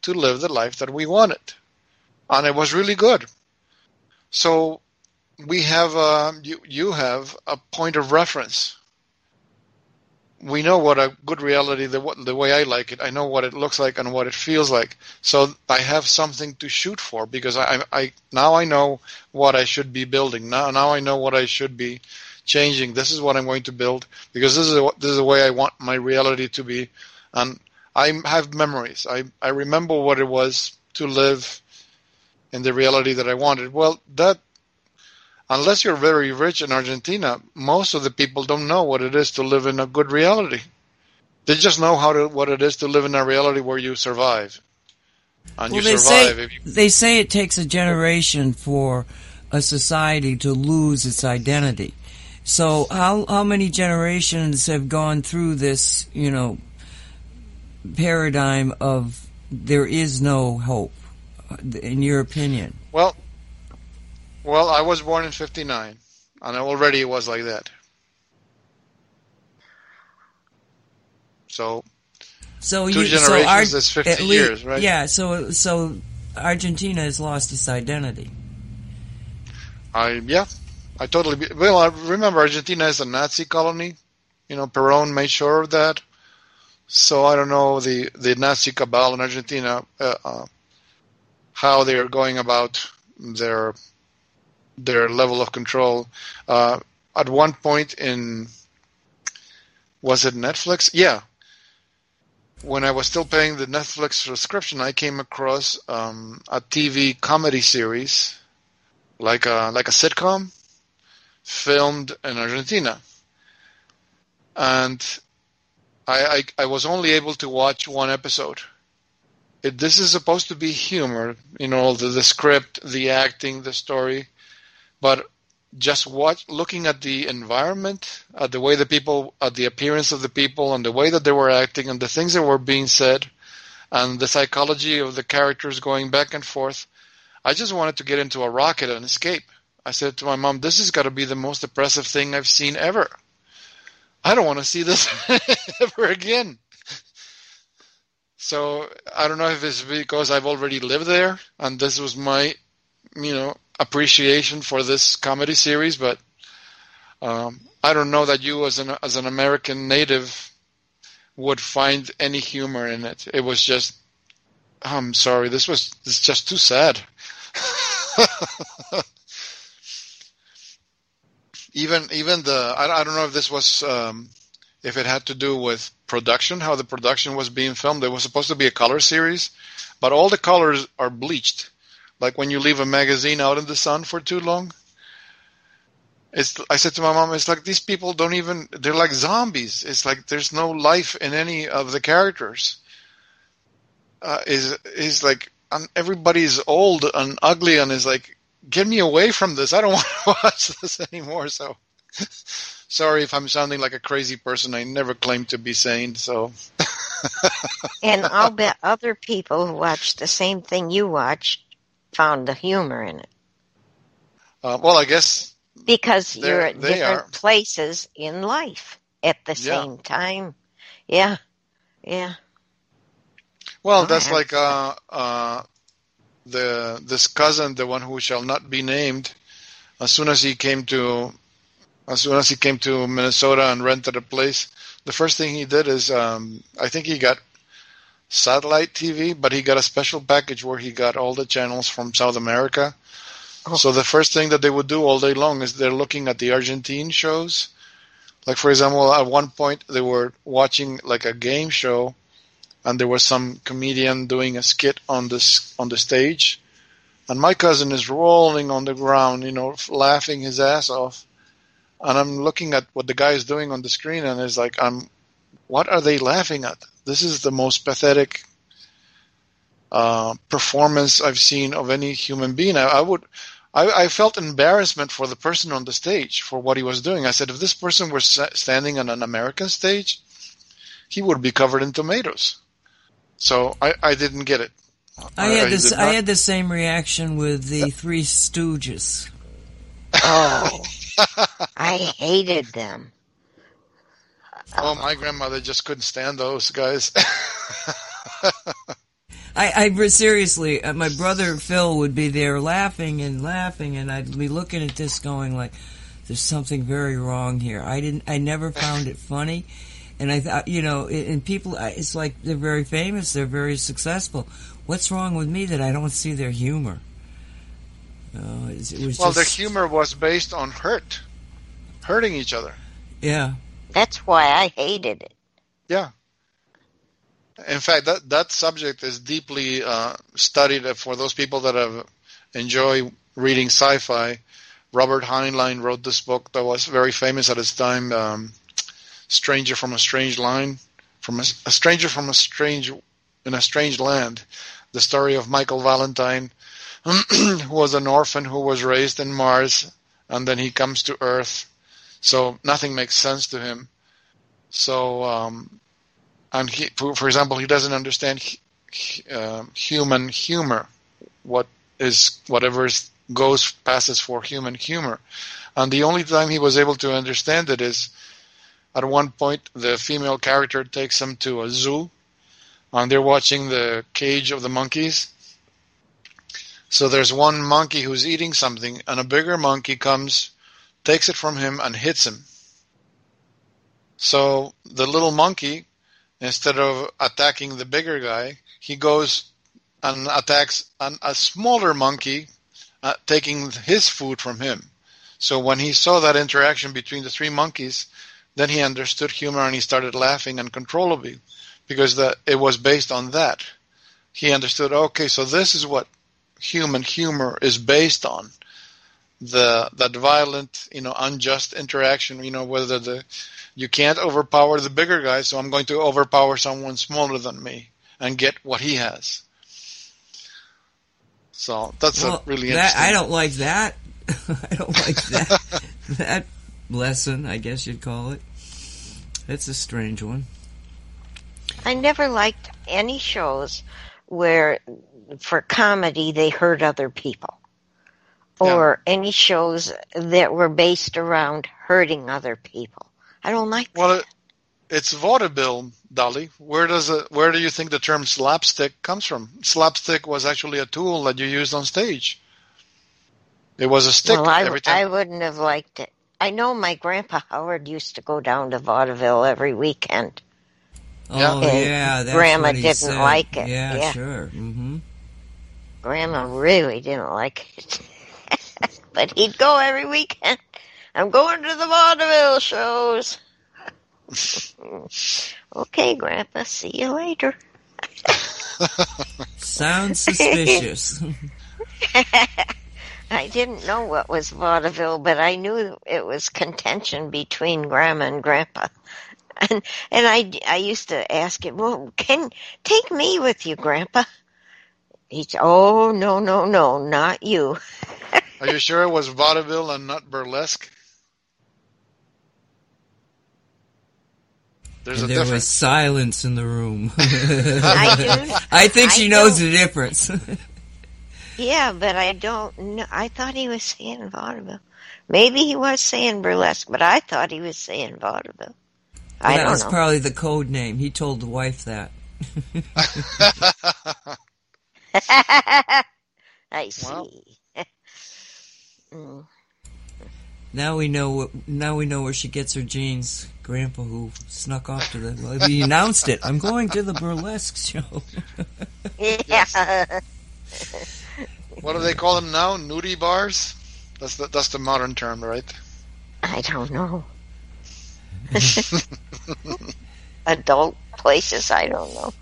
B: to live the life that we wanted, and it was really good. So we have uh, you you have a point of reference we know what a good reality the the way I like it. I know what it looks like and what it feels like. So I have something to shoot for because I I now I know what I should be building. Now now I know what I should be changing. This is what I'm going to build because this is a, this is the way I want my reality to be. And I have memories. I I remember what it was to live in the reality that I wanted. Well, that unless you're very rich in Argentina, most of the people don't know what it is to live in a good reality. They just know how to what it is to live in a reality where you survive. And
A: well,
B: you
A: they
B: survive.
A: Say,
B: you...
A: They say it takes a generation for a society to lose its identity. So how how many generations have gone through this, you know, paradigm of there is no hope in your opinion?
B: Well, well, I was born in 59, and already it was like that. So,
A: so
B: two
A: you,
B: generations
A: so
B: is 50
A: least,
B: years, right?
A: Yeah, so so Argentina has lost its identity.
B: I yeah, I totally. Well, I remember Argentina is a Nazi colony. You know, Perón made sure of that. So I don't know the the Nazi cabal in Argentina uh, uh, how they are going about their their level of control. Uh, at one point in was it Netflix? Yeah. When I was still paying the Netflix subscription, I came across um, a TV comedy series, like a like a sitcom, filmed in Argentina, and I, I, I was only able to watch one episode. It, this is supposed to be humor, you know, the, the script, the acting, the story but just looking at the environment, at the way the people, at the appearance of the people, and the way that they were acting, and the things that were being said, and the psychology of the characters going back and forth. I just wanted to get into a rocket and escape. I said to my mom, "This has got to be the most oppressive thing I've seen ever. I don't want to see this ever again." So I don't know if it's because I've already lived there and this was my, you know, appreciation for this comedy series, but um, I don't know that you, as an as an American native, would find any humor in it. It was just, I'm sorry, this was it's just too sad. even even the I, I, don't know if this was um, if it had to do with production, how the production was being filmed. It was supposed to be a color series, but all the colors are bleached like when you leave a magazine out in the sun for too long. It's, I said to my mom, it's like these people don't even, they're like zombies. It's like there's no life in any of the characters. Uh, is is like everybody's old and ugly and is like, get me away from this. I don't want to watch this anymore. So sorry if I'm sounding like a crazy person. I never claimed to be sane. So.
C: and I'll bet other people who watch the same thing you watch found the humor in it.
B: Uh, well, I guess
C: because you're at different are. places in life at the yeah. same time. Yeah, yeah.
B: Well, that's like uh, uh, the this cousin, the one who shall not be named, as soon as he came to as soon as he came to Minnesota and rented a place, the first thing he did is um, I think he got satellite TV, but he got a special package where he got all the channels from South America. Oh. So the first thing that they would do all day long is they're looking at the Argentine shows. Like for example, at one point they were watching like a game show, and there was some comedian doing a skit on this on the stage, and my cousin is rolling on the ground, you know, laughing his ass off, and I'm looking at what the guy is doing on the screen, and it's like, I'm, what are they laughing at? This is the most pathetic uh, performance I've seen of any human being. I, I would, I, I, felt embarrassment for the person on the stage for what he was doing. I said, if this person were standing on an American stage, he would be covered in tomatoes. So I, I didn't get it.
A: I had this. I had the same reaction with the Three Stooges.
C: Oh, I hated them.
B: Oh, my grandmother just couldn't stand those guys.
A: I, I seriously, uh, my brother Phil would be there laughing and laughing, and I'd be looking at this, going like, "There's something very wrong here." I didn't. I never found it funny, and I thought, you know, and people, it's like they're very famous, they're very successful. What's wrong with me that I don't see their humor?
B: Uh, it, it was well, just... their humor was based on hurt, hurting each other.
A: Yeah,
C: that's why I hated it.
B: Yeah. In fact, that that subject is deeply uh, studied for those people that have enjoy reading sci-fi. Robert Heinlein wrote this book that was very famous at its time, um, "Stranger from a Strange Line," from a, a stranger from a strange in a strange land. The story of Michael Valentine, who was an orphan who was raised in Mars, and then he comes to Earth so nothing makes sense to him. So, um, and he, for example, he doesn't understand uh, human humor. What is whatever goes passes for human humor, and the only time he was able to understand it is at one point the female character takes him to a zoo, and they're watching the cage of the monkeys. So there's one monkey who's eating something, and a bigger monkey comes takes it from him and hits him. So the little monkey, instead of attacking the bigger guy, he goes and attacks an, a smaller monkey, uh, taking his food from him. So when he saw that interaction between the three monkeys, then he understood humor and he started laughing uncontrollably because the, it was based on that. He understood, okay, so this is what human humor is based on the that violent, you know, unjust interaction. You know, whether the you can't overpower the bigger guy, so I'm going to overpower someone smaller than me and get what he has. So that's well, a really
A: that, I don't like that. I don't like that that lesson. I guess you'd call it. It's a strange one.
C: I never liked any shows where, for comedy, they hurt other people or yeah. any shows that were based around hurting other people. I don't like well, that.
B: it's vaudeville, Dolly. Where does it, where do you think the term slapstick comes from? Slapstick was actually a tool that you used on stage. It was a stick
C: well, I,
B: every time.
C: I wouldn't have liked it. I know my grandpa Howard used to go down to vaudeville every weekend.
A: Oh yeah,
C: Grandma didn't
A: said.
C: like it.
A: Yeah, yeah. sure. Mm-hmm.
C: Grandma really didn't like it. but he'd go every weekend. I'm going to the vaudeville shows. okay, Grandpa, see you later.
A: Sounds suspicious.
C: I didn't know what was vaudeville, but I knew it was contention between Grandma and Grandpa. And and I, I used to ask him, well, can take me with you, Grandpa? He's, oh no no no, not you.
B: Are you sure it was vaudeville and not burlesque?
A: There's and a there difference. was silence in the room. I, do, I think she I knows the difference.
C: yeah, but I don't know. I thought he was saying vaudeville. Maybe he was saying burlesque, but I thought he was saying vaudeville.
A: Well, that was know. probably the code name. He told the wife that.
C: I see.
A: Mm. Now we know. What, now we know where she gets her genes. Grandpa, who snuck off to the. Well, he announced it. I'm going to the burlesque show.
C: yeah.
B: what do they call them now? Nudie bars. That's the that's the modern term, right?
C: I don't know. Adult places, I don't know.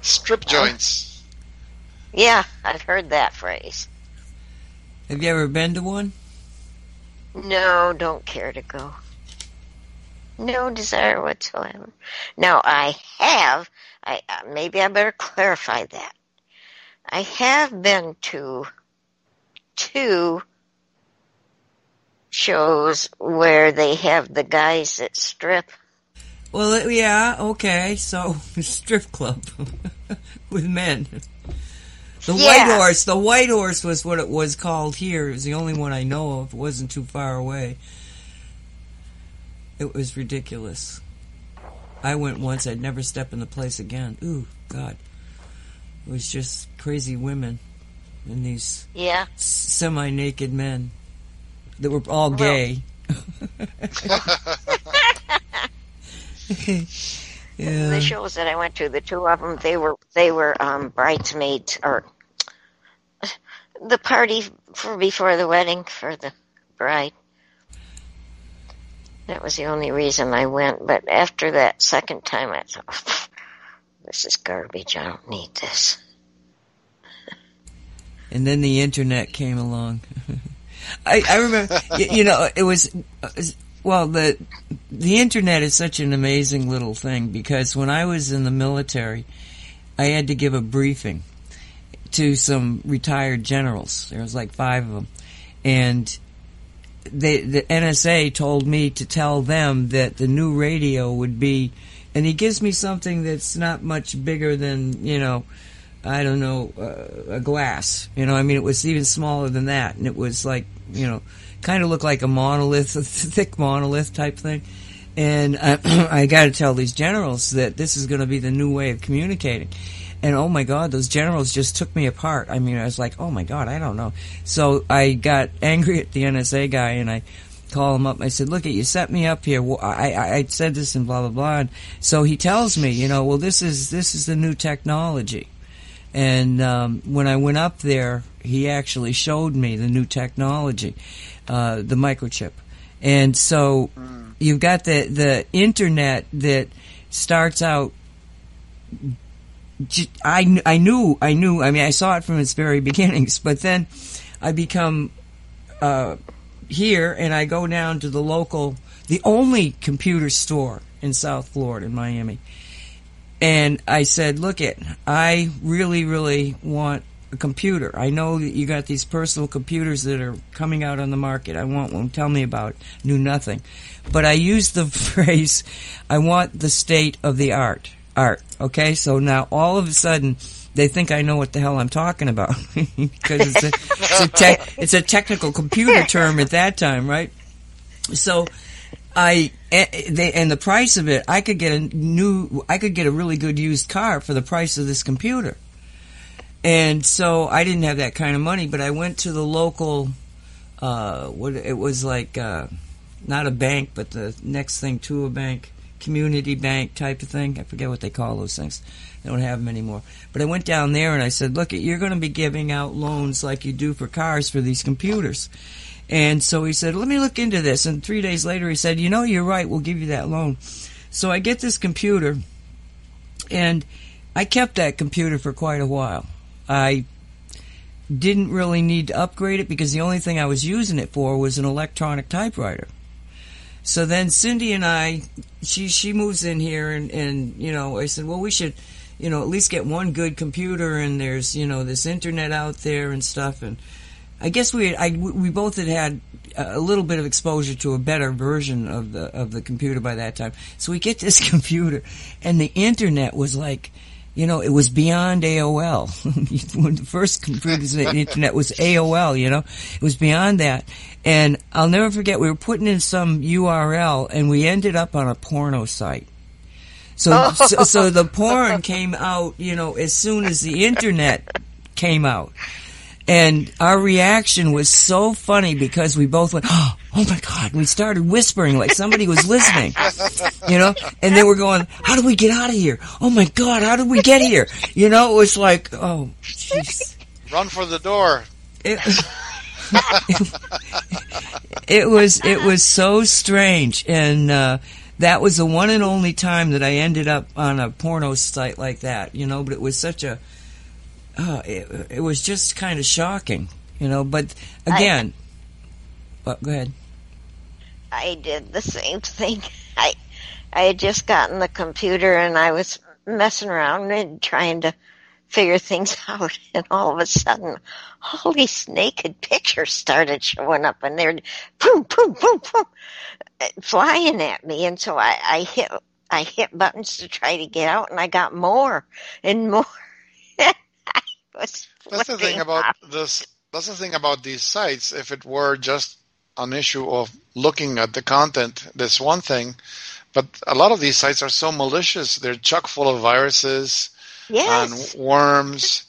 B: Strip joints.
C: Yeah, I've heard that phrase.
A: Have you ever been to one?
C: No, don't care to go. No desire whatsoever. Now I have. I uh, maybe I better clarify that. I have been to two shows where they have the guys that strip.
A: Well, yeah, okay. So strip club with men. The yeah. White Horse. The White Horse was what it was called here. It was the only one I know of. It wasn't too far away. It was ridiculous. I went once. I'd never step in the place again. Ooh, God. It was just crazy women and these
C: yeah
A: semi-naked men that were all gay.
C: yeah. The shows that I went to, the two of them, they were they were um, bridesmaids or the party for before the wedding for the bride. That was the only reason I went. But after that second time, I thought, this is garbage. I don't need this.
A: And then the internet came along. I, I remember, you know, it was, uh, well, the, the internet is such an amazing little thing because when I was in the military, I had to give a briefing to some retired generals. There was like five of them. And they, the NSA told me to tell them that the new radio would be, and he gives me something that's not much bigger than, you know, I don't know, uh, a glass. You know, I mean, it was even smaller than that. And it was like, you know, kind of looked like a monolith, a thick monolith type thing. And I, I got to tell these generals that this is going to be the new way of communicating. And oh my God, those generals just took me apart. I mean, I was like, oh my God, I don't know. So I got angry at the NSA guy and I called him up. I said, look, at you set me up here. I, I, I said this and blah, blah, blah. And so he tells me, you know, well, this is, this is the new technology. And um, when I went up there, he actually showed me the new technology, uh, the microchip. And so mm. you've got the, the internet that starts out I, I knew, I knew, I mean, I saw it from its very beginnings, but then I become, uh, here and I go down to the local, the only computer store in South Florida, in Miami. And I said, look it, I really, really want a computer. I know that you got these personal computers that are coming out on the market. I want one. Tell me about it. Knew nothing. But I used the phrase, I want the state of the art art. Okay, so now all of a sudden they think I know what the hell I'm talking about because it's a it's a, te- it's a technical computer term at that time, right? So I they and the price of it, I could get a new, I could get a really good used car for the price of this computer. And so I didn't have that kind of money, but I went to the local, uh, what it was like, uh, not a bank, but the next thing to a bank community bank type of thing. I forget what they call those things. They don't have them anymore. But I went down there and I said, look, you're going to be giving out loans like you do for cars for these computers. And so he said, let me look into this. And three days later he said, you know, you're right. We'll give you that loan. So I get this computer and I kept that computer for quite a while. I didn't really need to upgrade it because the only thing I was using it for was an electronic typewriter. So then Cindy and I, she she moves in here, and and you know I said, well, we should, you know, at least get one good computer, and there's you know this internet out there and stuff, and I guess we I we both had had a little bit of exposure to a better version of the of the computer by that time. So we get this computer, and the internet was like you know, it was beyond AOL. when the first computers the internet was AOL, you know, it was beyond that. And I'll never forget, we were putting in some URL and we ended up on a porno site. So, oh. so, so the porn came out, you know, as soon as the internet came out. And our reaction was so funny because we both went, oh, oh my God. We started whispering like somebody was listening, you know, and then we're going, how do we get out of here? Oh my God, how did we get here? You know, it was like, oh, jeez.
B: Run for the door.
A: It, it was, it was so strange. And, uh, that was the one and only time that I ended up on a porno site like that, you know, but it was such a, uh, it, it was just kind of shocking, you know, but again, I, well, go ahead.
C: I did the same thing. I, I had just gotten the computer and I was messing around and trying to figure things out and all of a sudden all these naked pictures started showing up and they're boom boom boom boom eh, flying at me, and so I, I hit I hit buttons to try to get out, and I got more and more.
B: that's the thing about this. That's the thing about these sites. If it were just an issue of looking at the content, that's one thing. But a lot of these sites are so malicious. They're chock full of viruses
C: yes.
B: and worms.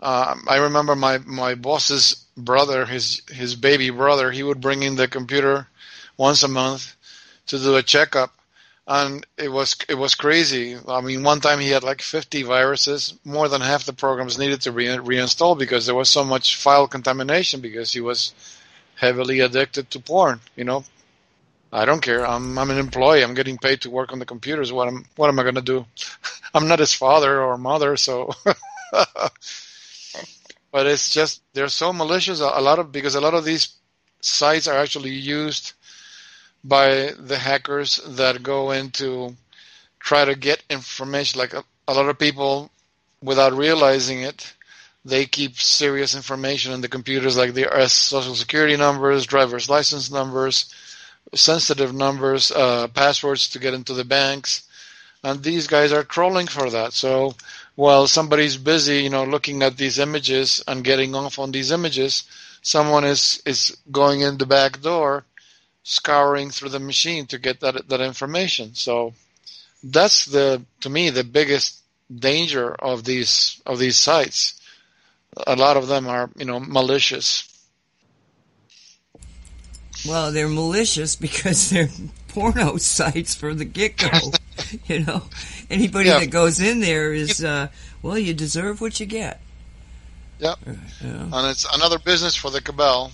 B: Uh, I remember my, my boss's brother, his his baby brother, he would bring in the computer once a month to do a checkup, and it was it was crazy. I mean, one time he had like 50 viruses. More than half the programs needed to re- reinstall because there was so much file contamination because he was heavily addicted to porn. You know, I don't care. I'm I'm an employee. I'm getting paid to work on the computers. What am what am I to do? I'm not his father or mother, so. but it's just they're so malicious. A lot of because a lot of these sites are actually used by the hackers that go into try to get information. Like a, a lot of people, without realizing it, they keep serious information in the computers, like their social security numbers, driver's license numbers, sensitive numbers, uh, passwords to get into the banks, and these guys are trolling for that. So while somebody's busy, you know, looking at these images and getting off on these images, someone is is going in the back door scouring through the machine to get that that information. So that's the to me the biggest danger of these of these sites. A lot of them are you know malicious.
A: Well, they're malicious because they're porno sites from the get go. you know, anybody yeah. that goes in there is uh, well, you deserve what you get.
B: Yep. Yeah. And it's another business for the cabal.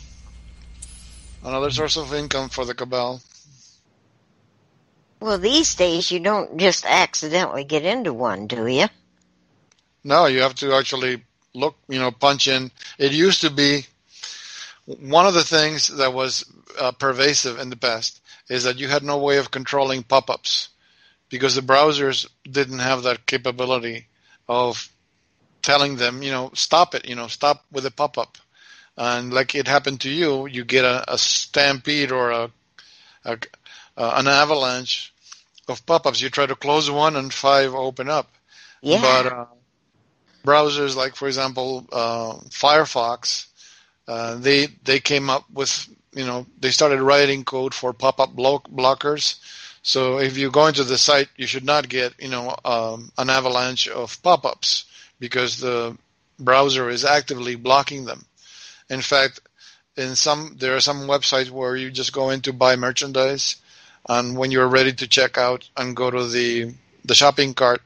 B: Another source of income for the cabal.
C: Well, these days you don't just accidentally get into one, do you?
B: No, you have to actually look, you know, punch in. It used to be one of the things that was uh, pervasive in the past is that you had no way of controlling pop-ups because the browsers didn't have that capability of telling them, you know, stop it, you know, stop with a pop-up and like it happened to you, you get a, a stampede or a, a uh, an avalanche of pop-ups. You try to close one, and five open up.
C: Yeah.
B: But uh, browsers like, for example, uh, Firefox, uh, they they came up with you know they started writing code for pop-up block blockers. So if you go into the site, you should not get you know um, an avalanche of pop-ups because the browser is actively blocking them. In fact, in some there are some websites where you just go in to buy merchandise, and when you're ready to check out and go to the the shopping cart,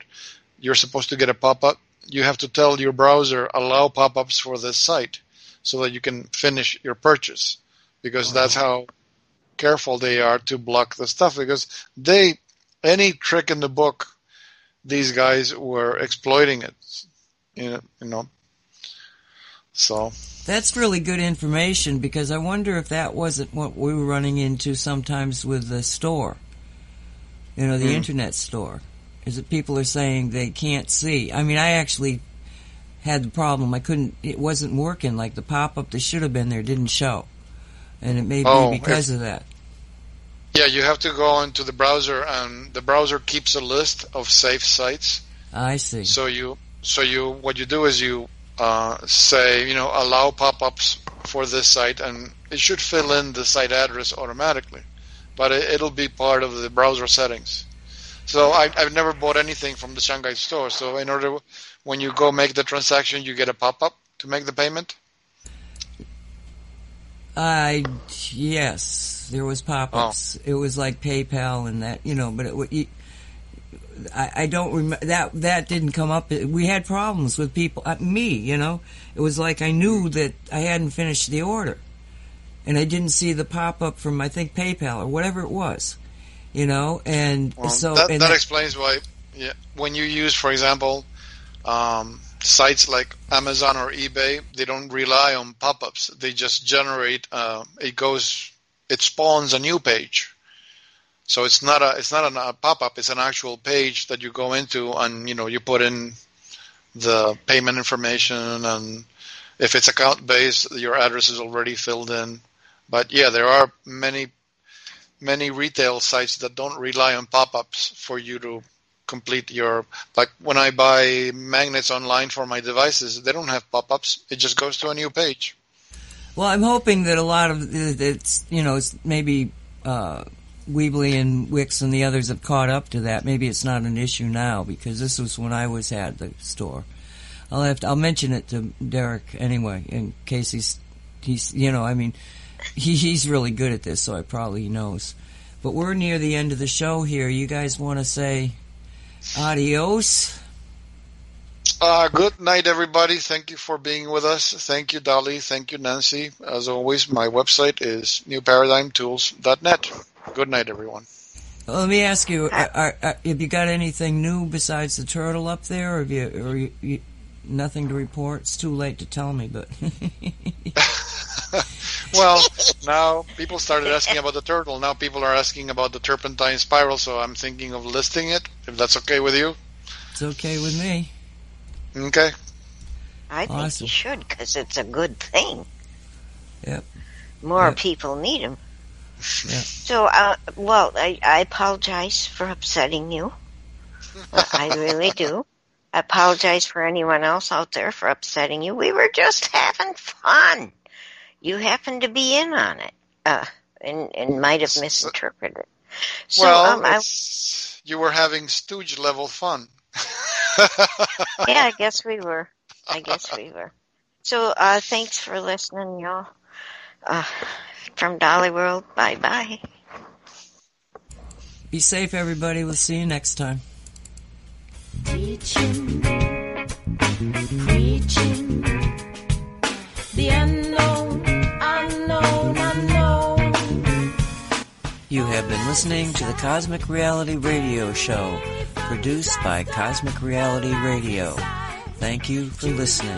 B: you're supposed to get a pop-up. You have to tell your browser allow pop-ups for this site so that you can finish your purchase because that's how careful they are to block the stuff because they any trick in the book these guys were exploiting it you know so
A: that's really good information because I wonder if that wasn't what we were running into sometimes with the store. You know, the mm. internet store. Is that people are saying they can't see. I mean, I actually had the problem. I couldn't, it wasn't working. Like the pop up that should have been there didn't show. And it may oh, be because of that.
B: Yeah, you have to go into the browser and the browser keeps a list of safe sites.
A: I see.
B: So you, so you, what you do is you uh, say, you know, allow pop-ups for this site, and it should fill in the site address automatically, but it, will be part of the browser settings. So I, have never bought anything from the Shungite store. So in order, when you go make the transaction, you get a pop-up to make the payment.
A: I yes, there was pop-ups. Oh. It was like PayPal and that, you know. But it, I, I don't remember that that didn't come up. We had problems with people. Uh, me, you know, it was like I knew that I hadn't finished the order, and I didn't see the pop up from I think PayPal or whatever it was, you know. And well, so
B: that,
A: and
B: that, that explains why. Yeah, when you use, for example, um, sites like Amazon or eBay, they don't rely on pop-ups. They just generate. Uh, it goes. It spawns a new page. So it's not a it's not a pop-up. It's an actual page that you go into, and you know you put in the payment information, and if it's account based, your address is already filled in. But yeah, there are many many retail sites that don't rely on pop-ups for you to complete your like when I buy magnets online for my devices, they don't have pop-ups. It just goes to a new page.
A: Well, I'm hoping that a lot of it's you know it's maybe uh, Weebly and Wix and the others have caught up to that. Maybe it's not an issue now because this was when I was at the store. I'll have to, I'll mention it to Derek anyway in case he's he's you know I mean he he's really good at this so I probably knows. But we're near the end of the show here. You guys want to say Adios.
B: Uh, good night, everybody. Thank you for being with us. Thank you, Dolly. Thank you, Nancy. As always, my website is newparadigmtools.net. Good night, everyone.
A: Well, let me ask you: are, are, are, Have you got anything new besides the turtle up there, or have you, or you, you, nothing to report? It's too late to tell me, but.
B: well, now people started asking about the turtle. Now people are asking about the turpentine spiral, so I'm thinking of listing it, if that's okay with you.
A: It's okay with me.
B: Okay.
C: I think awesome. you should, because it's a good thing.
A: Yep.
C: More
A: yep.
C: people need them. Yep. So, uh, well, I, I apologize for upsetting you. I really do. I apologize for anyone else out there for upsetting you. We were just having fun you happened to be in on it uh, and, and might have misinterpreted. So,
B: well,
C: um, I,
B: you were having stooge level fun.
C: yeah, I guess we were. I guess we were. So, uh, thanks for listening, y'all. Uh, from Dolly World, bye bye.
A: Be safe, everybody. We'll see you next time.
D: Preaching,
A: You have been listening to the Cosmic Reality Radio Show, produced by Cosmic Reality Radio. Thank you for listening.